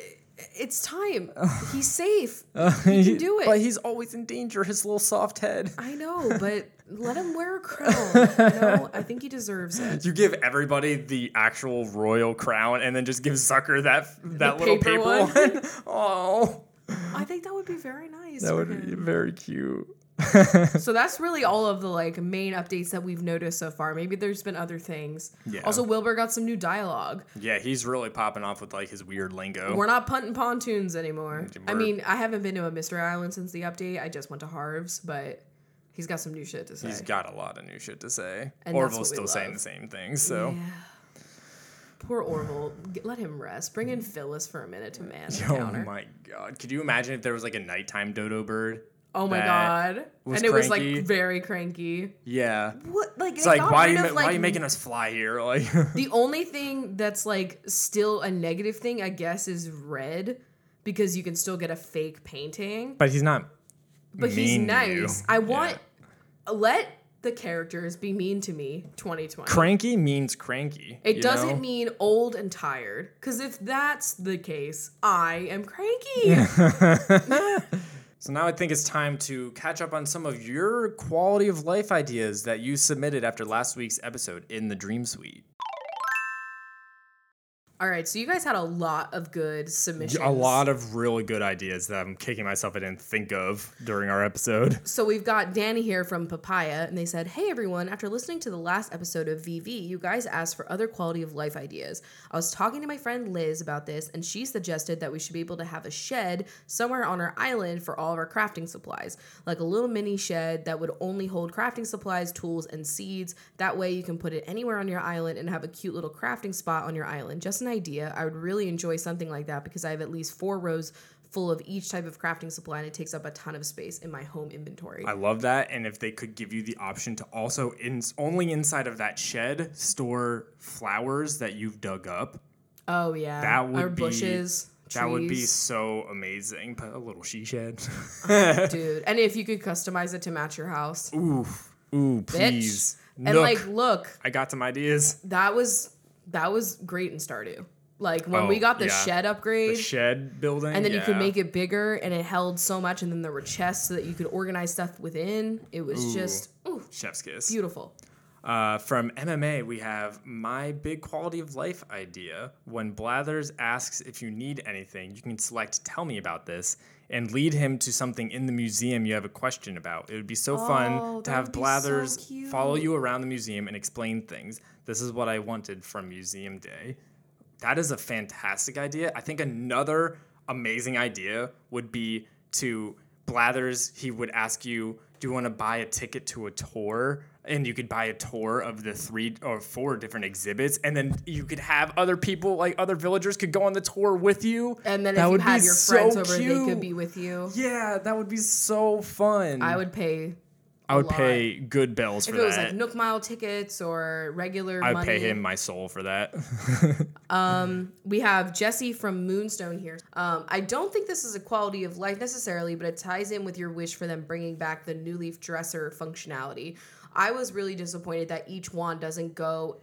it's time. He's safe. he can do it. But he's always in danger. His little soft head. I know, but let him wear a crown. You know, I think he deserves it. You give everybody the actual royal crown, and then just give Zucker that that The little paper paper one? one. oh, I think that would be very nice. that would be very cute. So that's really all of the like main updates that we've noticed so far. Maybe there's been other things. Yeah. Also, Wilbur got some new dialogue. Yeah, he's really popping off with like his weird lingo. We're not punting pontoons anymore. I We're- mean, I haven't been to a Mystery Island since the update. I just went to Harv's, but he's got some new shit to say. He's got a lot of new shit to say. And Orville's still saying the same things, so. Yeah. Poor Orville. Let him rest. Bring in Phyllis for a minute to man the Oh counter. my god. Could you imagine if there was like a nighttime dodo bird? Oh my god. and it was like very cranky. Yeah. What like It's like why are you of, ma- why are you making us fly here? Like The only thing that's like still a negative thing, I guess, is Redd because you can still get a fake painting. But he's not But he's to you. nice. I want Yeah. Let the characters be mean to me 2020. cranky means cranky. it doesn't know? mean old and tired. Because if that's the case, I am cranky. So now I think it's time to catch up on some of your quality of life ideas that you submitted after last week's episode in the Dream Suite. All right, so you guys had a lot of good submissions. A lot of really good ideas that I'm kicking myself I didn't think of during our episode. So we've got Danny here from Papaya, and they said, Hey everyone, after listening to the last episode of VV, you guys asked for other quality of life ideas. I was talking to my friend Liz about this, and she suggested that we should be able to have a shed somewhere on our island for all of our crafting supplies, like a little mini shed that would only hold crafting supplies, tools, and seeds. That way you can put it anywhere on your island and have a cute little crafting spot on your island. Just an idea. I would really enjoy something like that because I have at least four rows full of each type of crafting supply and it takes up a ton of space in my home inventory. I love that. And if they could give you the option to also, in, only inside of that shed, store flowers that you've dug up, oh yeah. that would Or be- bushes. that would be so amazing. Put a little she shed. Oh, dude. And if you could customize it to match your house. ooh, ooh, Bitch. please. And Nook. like look, I got some ideas. that was that was great in Stardew. Like when we Oh, got the yeah. shed upgrade The shed building. and then you could make it bigger and it held so much and then there were chests so that you could organize stuff within. It was Ooh. just ooh, Chef's kiss. beautiful. Uh, from MMA, we have my big quality of life idea. When Blathers asks if you need anything, you can select "Tell me about this" and lead him to something in the museum you have a question about. It would be so Oh, fun to have be so Blathers follow you around the museum and explain things. This is what I wanted from Museum Day. That is a fantastic idea. I think another amazing idea would be to Blathers, he would ask you, Do you want to buy a ticket to a tour? And you could buy a tour of the three or four different exhibits, and then you could have other people, like other villagers, could go on the tour with you. And then That if you had your so friends over, they could be with you. Yeah, that would be so fun. I would pay I would lot. pay good bells if for that. If it was like Nook Mile tickets or regular I'd money. pay him my soul for that. um, We have Jesse from Moonstone here. Um, I don't think this is a quality of life necessarily, but it ties in with your wish for them bringing back the New Leaf dresser functionality. I was really disappointed that each wand doesn't go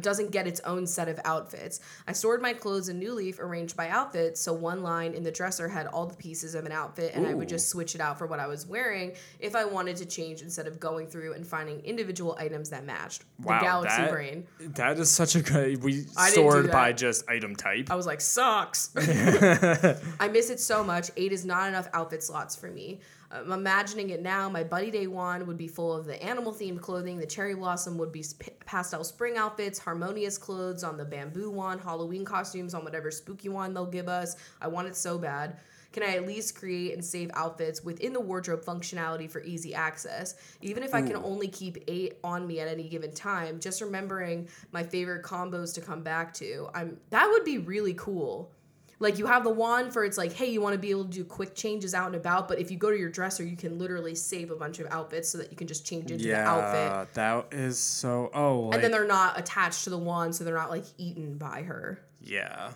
doesn't get its own set of outfits. I stored my clothes in New Leaf arranged by outfit, so one line in the dresser had all the pieces of an outfit and I would just switch it out for what I was wearing if I wanted to change instead of going through and finding individual items that matched. Wow, the galaxy that- brain. that is such a good. We I sorted by just item type. I was like, sucks. I miss it so much. Eight is not enough outfit slots for me. I'm imagining it now. My Buddy Day wand would be full of the animal themed clothing. The Cherry Blossom would be sp- pastel spring outfits, harmonious clothes on the bamboo wand, Halloween costumes on whatever spooky wand they'll give us. I want it so bad. Can I at least create and save outfits within the wardrobe functionality for easy access? Even if I can only keep eight on me at any given time, just remembering my favorite combos to come back to. I'm that would be really cool. Like you have the wand for it's like, hey, you want to be able to do quick changes out and about, but if you go to your dresser, you can literally save a bunch of outfits so that you can just change into the outfit. that is so. Oh, like, And then they're not attached to the wand, so they're not like eaten by her. yeah.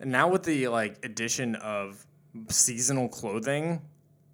And now with the like addition of seasonal clothing,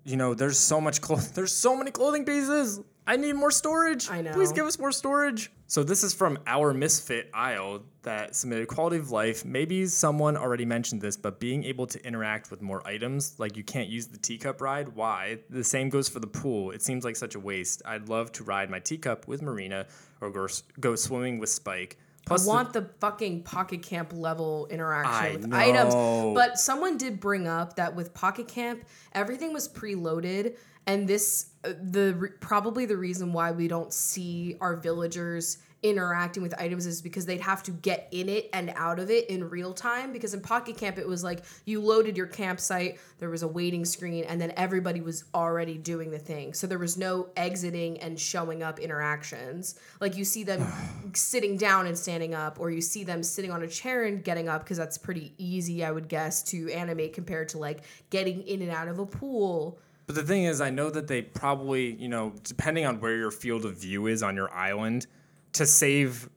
you know, there's so much cloth. There's so many clothing pieces. I need more storage. I know. Please give us more storage. So this is from our misfit aisle that submitted quality of life. Maybe someone already mentioned this, but being able to interact with more items, like you can't use the teacup ride. Why? The same goes for the pool. It seems like such a waste. I'd love to ride my teacup with Marina or go, go swimming with Spike. Plus, I the- want the fucking Pocket Camp level interaction I with know. items. But someone did bring up that with Pocket Camp, everything was preloaded, and this uh, the probably the reason why we don't see our villagers interacting with items is because they'd have to get in it and out of it in real time. Because in pocket camp it was like you loaded your campsite there was a waiting screen and then everybody was already doing the thing. So there was no exiting and showing up interactions. Like you see them sitting down and standing up or you see them sitting on a chair and getting up because that's pretty easy i would guess to animate compared to like getting in and out of a pool. But the thing is, I know that they probably, you know, depending on where your field of view is on your island, to save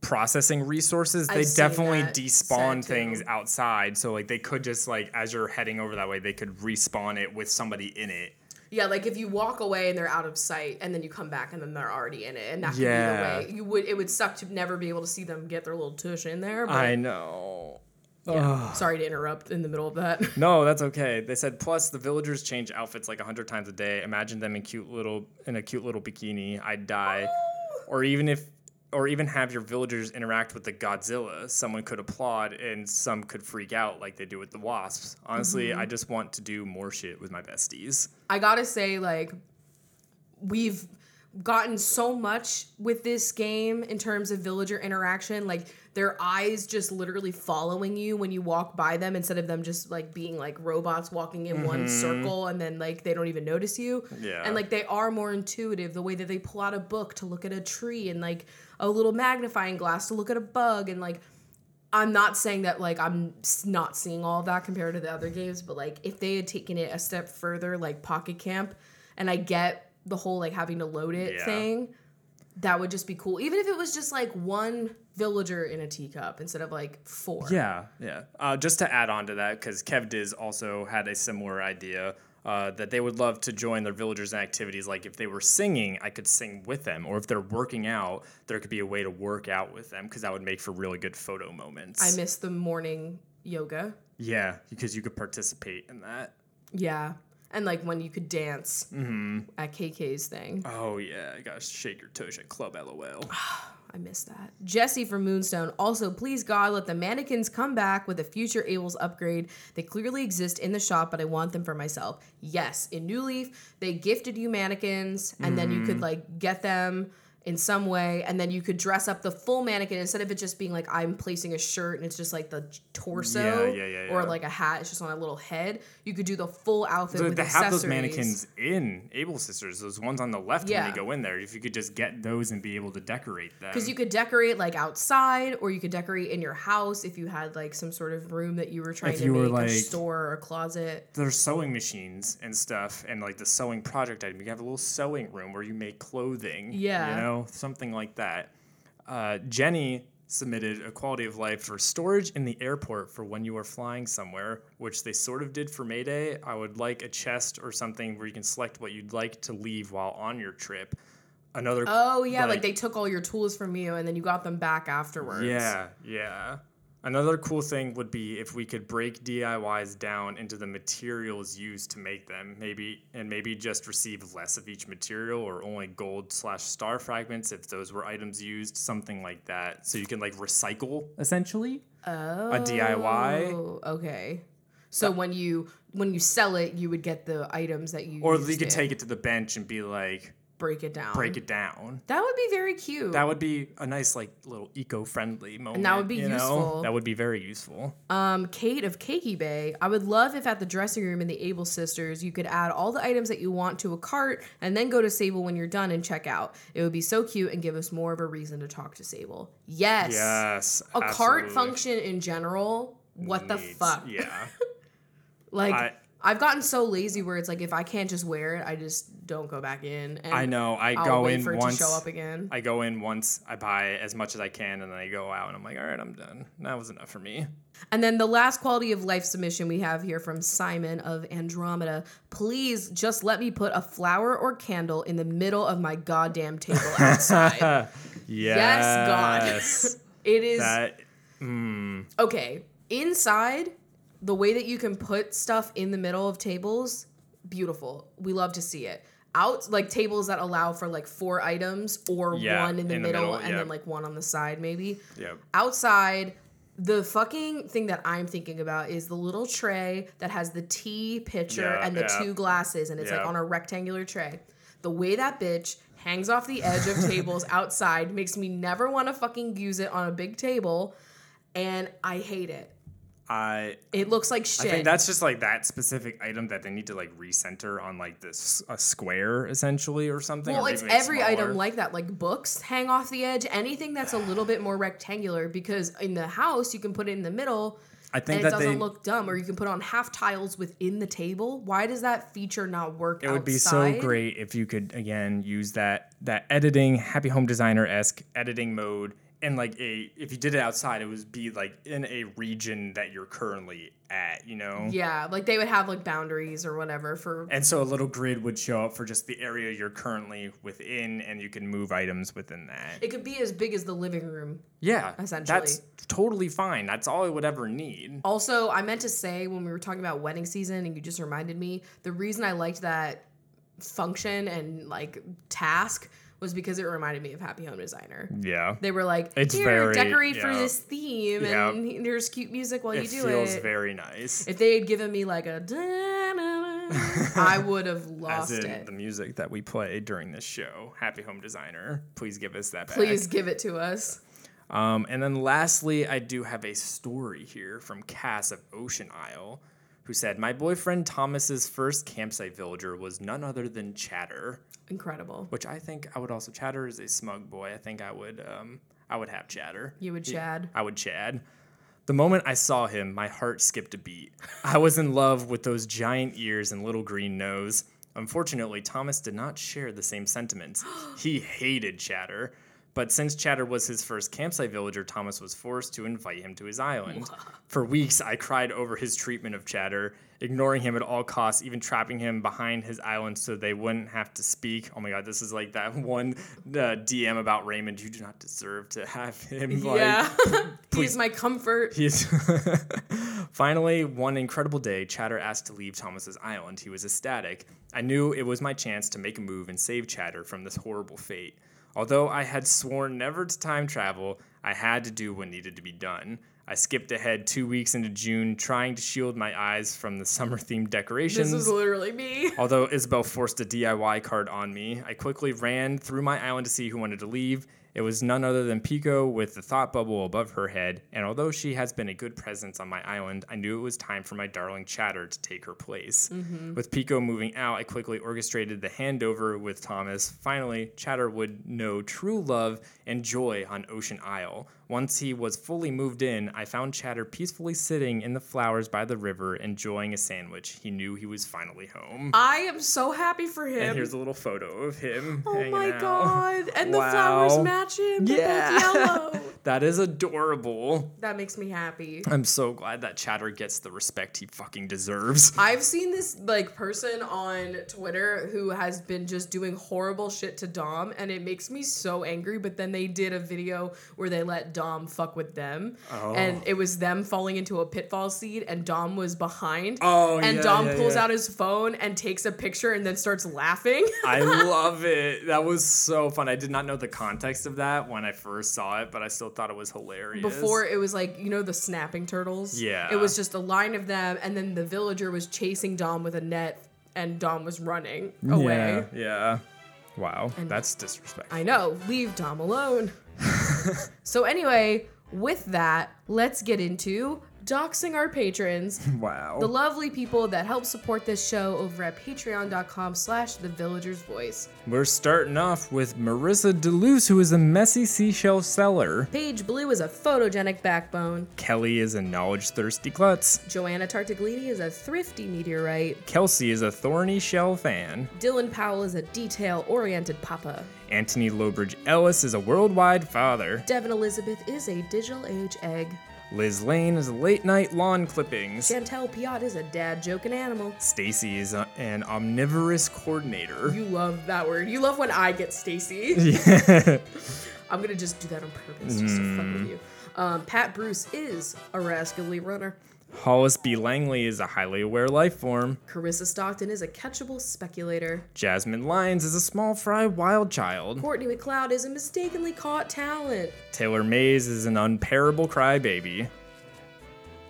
processing resources, they I've definitely despawn things outside. So like they could just like as you're heading over that way, they could respawn it with somebody in it. Yeah, like if you walk away and they're out of sight, and then you come back and then they're already in it, and that could Yeah. be the way you would. It would suck to never be able to see them get their little tush in there. But I know. yeah, sorry to interrupt in the middle of that. No, that's okay. They said plus the villagers change outfits like a hundred times a day. Imagine them in cute little in a cute little bikini. I'd die. Oh. Or even if or even have your villagers interact with the Godzilla. Someone could applaud and some could freak out like they do with the wasps. Honestly, I mm-hmm. just want to do more shit with my besties. I gotta say, like, we've gotten so much with this game in terms of villager interaction. Like, their eyes just literally following you when you walk by them instead of them just like being like robots walking in one mm-hmm. circle and then like they don't even notice you. Yeah. And like they are more intuitive the way that they pull out a book to look at a tree and like a little magnifying glass to look at a bug and like I'm not saying that like I'm not seeing all of that compared to the other games, but like if they had taken it a step further, like Pocket Camp, and I get the whole like having to load it Yeah. thing, that would just be cool. Even if it was just like one villager in a teacup instead of like four. Yeah, yeah. Uh, just to add on to that, because Kev Diz also had a similar idea uh, that they would love to join their villagers in activities. Like if they were singing, I could sing with them, or if they're working out, there could be a way to work out with them, because that would make for really good photo moments. I miss the morning yoga. yeah, because you could participate in that. Yeah. And like when you could dance Mm-hmm. at KK's thing. Oh yeah, I gotta shake your toes at Club LOL. I miss that. Jesse from Moonstone. Also, please God, let the mannequins come back with a future Able's upgrade. They clearly exist in the shop, but I want them for myself. Yes, in New Leaf, they gifted you mannequins, and then you could mm. like get them in some way, and then you could dress up the full mannequin instead of it just being like I'm placing a shirt and it's just like the torso, Yeah, yeah, yeah, or like a hat, it's just on a little head. You could do the full outfit They with they have those mannequins in Able Sisters. Those ones on the left when they go in there. If you could just get those and be able to decorate them. Because you could decorate like outside, or you could decorate in your house if you had like some sort of room that you were trying If to make were, a store or a closet. there's sewing machines and stuff and like the sewing project item. You have a little sewing room where you make clothing. Yeah. You know, something like that. Uh, Jenny submitted a quality of life for storage in the airport for when you are flying somewhere, which they sort of did for Mayday. I would like a chest or something where you can select what you'd like to leave while on your trip. Another Oh yeah, like, like- they took all your tools from you and then you got them back afterwards. Yeah, yeah. Another cool thing would be if we could break DIYs down into the materials used to make them, maybe and maybe just receive less of each material or only gold slash star fragments if those were items used, something like that. So you can like recycle essentially Oh. a DIY. Okay. So uh, when you when you sell it, you would get the items that you Or used you could it, take it to the bench and be like, break it down. break it down. That would be very cute. That would be a nice, like, little eco-friendly moment. that would be you know? useful. That would be very useful. Um, Kate of Cakey Bay. I would love if at the dressing room in the Able Sisters you could add all the items that you want to a cart and then go to Sable when you're done and check out. It would be so cute and give us more of a reason to talk to Sable. Yes. Yes. A cart function in general. What the Needs- fuck? Yeah. Like I- I've gotten so lazy where it's like if I can't just wear it, I just don't go back in. And I know. I I'll go in once. show up again. I go in once. I buy as much as I can, and then I go out, and I'm like, all right, I'm done. That was enough for me. And then the last quality of life submission we have here from Simon of Andromeda. Please just let me put a flower or candle in the middle of my goddamn table outside. yes, God. it is That mm. okay. Inside, the way that you can put stuff in the middle of tables, beautiful. We love to see it. Out like tables that allow for like four items or Yeah, one in the in the middle, middle, and yeah. then like one on the side maybe. Yeah. outside the fucking thing that i'm thinking about is the little tray that has the tea pitcher Yeah, and the two glasses and it's like on a rectangular tray the way that bitch hangs off the edge of tables outside makes me never want to fucking use it on a big table and i hate it I it looks like shit. I think that's just like that specific item that they need to like recenter on like this a square essentially or something. well, or it's every smaller. item like that. Like books hang off the edge. Anything that's a little bit more rectangular, because in the house you can put it in the middle, I think and it doesn't they look dumb. Or you can put on half tiles within the table. Why does that feature not work? It would be so great if you could again use that that editing happy home designer esque editing mode and like a if you did it outside it would be like in a region that you're currently at you know Yeah, like they would have like boundaries or whatever for. and so a little grid would show up for just the area you're currently within and you can move items within that It could be as big as the living room. yeah Essentially. that's totally fine that's all i would ever need Also, I meant to say when we were talking about wedding season, and you just reminded me, the reason I liked that function and like task was because it reminded me of Happy Home Designer. yeah They were like, It's here, very- decorate for this theme, Yeah. and there's cute music while it you do it. it. Feels very nice if they had given me like a I would have lost it. the music that we play during this show happy home designer please give us that back. Please give it to us. Um, and then lastly, I do have a story here from Cass of Ocean Isle, who said, My boyfriend Thomas's first campsite villager was none other than Chatter, Incredible. which I think I would also Chatter is a smug boy. I think I would um I would have Chatter. You would Chad. I would Chad. The moment I saw him, my heart skipped a beat. I was in love with those giant ears and little green nose. Unfortunately, Thomas did not share the same sentiments. He hated Chatter. But since Chatter was his first campsite villager, Thomas was forced to invite him to his island. For weeks, I cried over his treatment of Chatter, ignoring him at all costs, even trapping him behind his island so they wouldn't have to speak. Oh my god, this is like that one uh, DM about Raymond. You do not deserve to have him. Like, yeah. He's my comfort. He's finally one incredible day. Chatter asked to leave Thomas's island. He was ecstatic. I knew it was my chance to make a move and save Chatter from this horrible fate. Although I had sworn never to time travel, I had to do what needed to be done. I skipped ahead two weeks into June, trying to shield my eyes from the summer themed decorations. This is literally me. Although Isabelle forced a DIY card on me, I quickly ran through my island to see who wanted to leave. It was none other than Pico with the thought bubble above her head, and although she has been a good presence on my island, I knew it was time for my darling Chadder to take her place. Mm-hmm. With Pico moving out, I quickly orchestrated the handover with Thomas. Finally, Chadder would know true love and joy on Ocean Isle. Once he was fully moved in, I found Chadder peacefully sitting in the flowers by the river, enjoying a sandwich. He knew he was finally home. I am so happy for him. And here's a little photo of him. oh my out. god. And the flowers match him. They're Yeah. yellow. That is adorable. that makes me happy. I'm so glad that Chadder gets the respect he fucking deserves. I've seen this like person on Twitter who has been just doing horrible shit to Dom and it makes me so angry but then they did a video where they let Dom fuck with them Oh. and it was them falling into a pitfall seed and Dom was behind Oh, and yeah, Dom yeah, pulls yeah. out his phone and takes a picture and then starts laughing. I love it. That was so fun. I did not know the context of that when I first saw it, but I still thought it was hilarious. Before it was like, you know, the snapping turtles? Yeah. It was just a line of them, and then the villager was chasing Dom with a net, and Dom was running away. Yeah, yeah. Wow, that's disrespectful. I know, leave Dom alone. so, anyway, with that, let's get into doxing our patrons. wow. The lovely people that help support this show over at patreon.com slash the villagers voice. We're starting off with Marissa DeLuce, who is a messy seashell seller. Paige Blue is a photogenic backbone. Kelly is a knowledge thirsty klutz. Joanna Tartaglini is a thrifty meteorite. Kelsey is a thorny shell fan. Dylan Powell is a detail oriented papa. Anthony Lowbridge Ellis is a worldwide father. Devin Elizabeth is a digital age egg. Liz Lane is a late night lawn clippings. Chantel Piat is a dad joking animal. Stacy is a, an omnivorous coordinator. You love that word. You love when I get Stacy. Yeah. I'm gonna just do that on purpose just to fuck with you. Um, Pat Bruce is a rascally runner. Hollis B. Langley is a highly aware life form. Carissa Stockton is a catchable speculator. Jasmine Lyons is a small fry wild child. Courtney McLeod is a mistakenly caught talent. Taylor Mays is an unparable crybaby.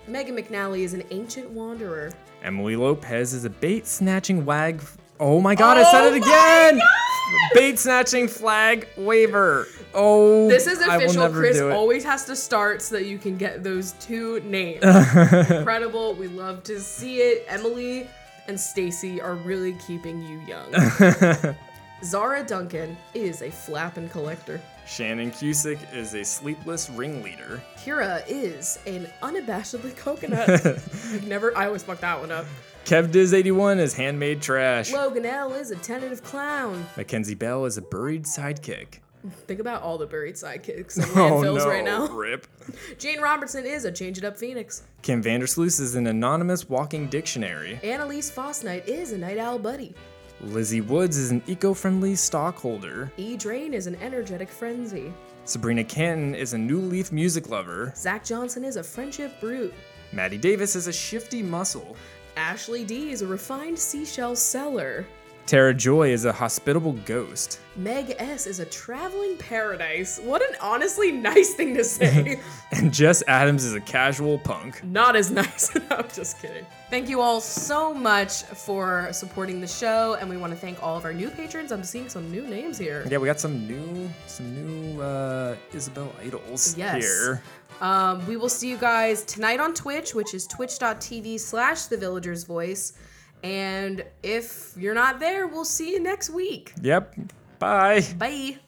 Megan McNally is an ancient wanderer. Emily Lopez is a bait snatching wag. Oh my god, I said Oh it again! Bait snatching flag waiver. Oh, This is I will official. never Chris do it. always has to start so that you can get those two names. Incredible. We love to see it. Emily and Stacy are really keeping you young. Zara Duncan is a flappin' collector. Shannon Cusick is a sleepless ringleader. Kira is an unabashedly coconut. I've never, I always fuck that one up. Kev Diz 81 is handmade trash. Logan L is a tentative clown. Mackenzie Bell is a buried sidekick. Think about all the buried sidekicks in Oh landfills no, right now. rip. Jane Robertson is a change it up phoenix. Kim Vandersloot is an anonymous walking dictionary. Annalise Fosnight is a night owl buddy. Lizzie Woods is an eco-friendly stockholder. E Drain is an energetic frenzy. Sabrina Canton is a new leaf music lover. Zach Johnson is a friendship brute. Maddie Davis is a shifty muscle. Ashley D is a refined seashell seller. Tara Joy is a hospitable ghost. Meg S is a traveling paradise. What an honestly nice thing to say. And Jess Adams is a casual punk. Not as nice. I'm just kidding. Thank you all so much for supporting the show, and we want to thank all of our new patrons. I'm seeing some new names here. Yeah, we got some new some new uh Isabelle idols Yes. here. Um, we will see you guys tonight on Twitch, which is twitch.tv slash the villagers voice. And if you're not there, we'll see you next week. Yep. Bye. Bye.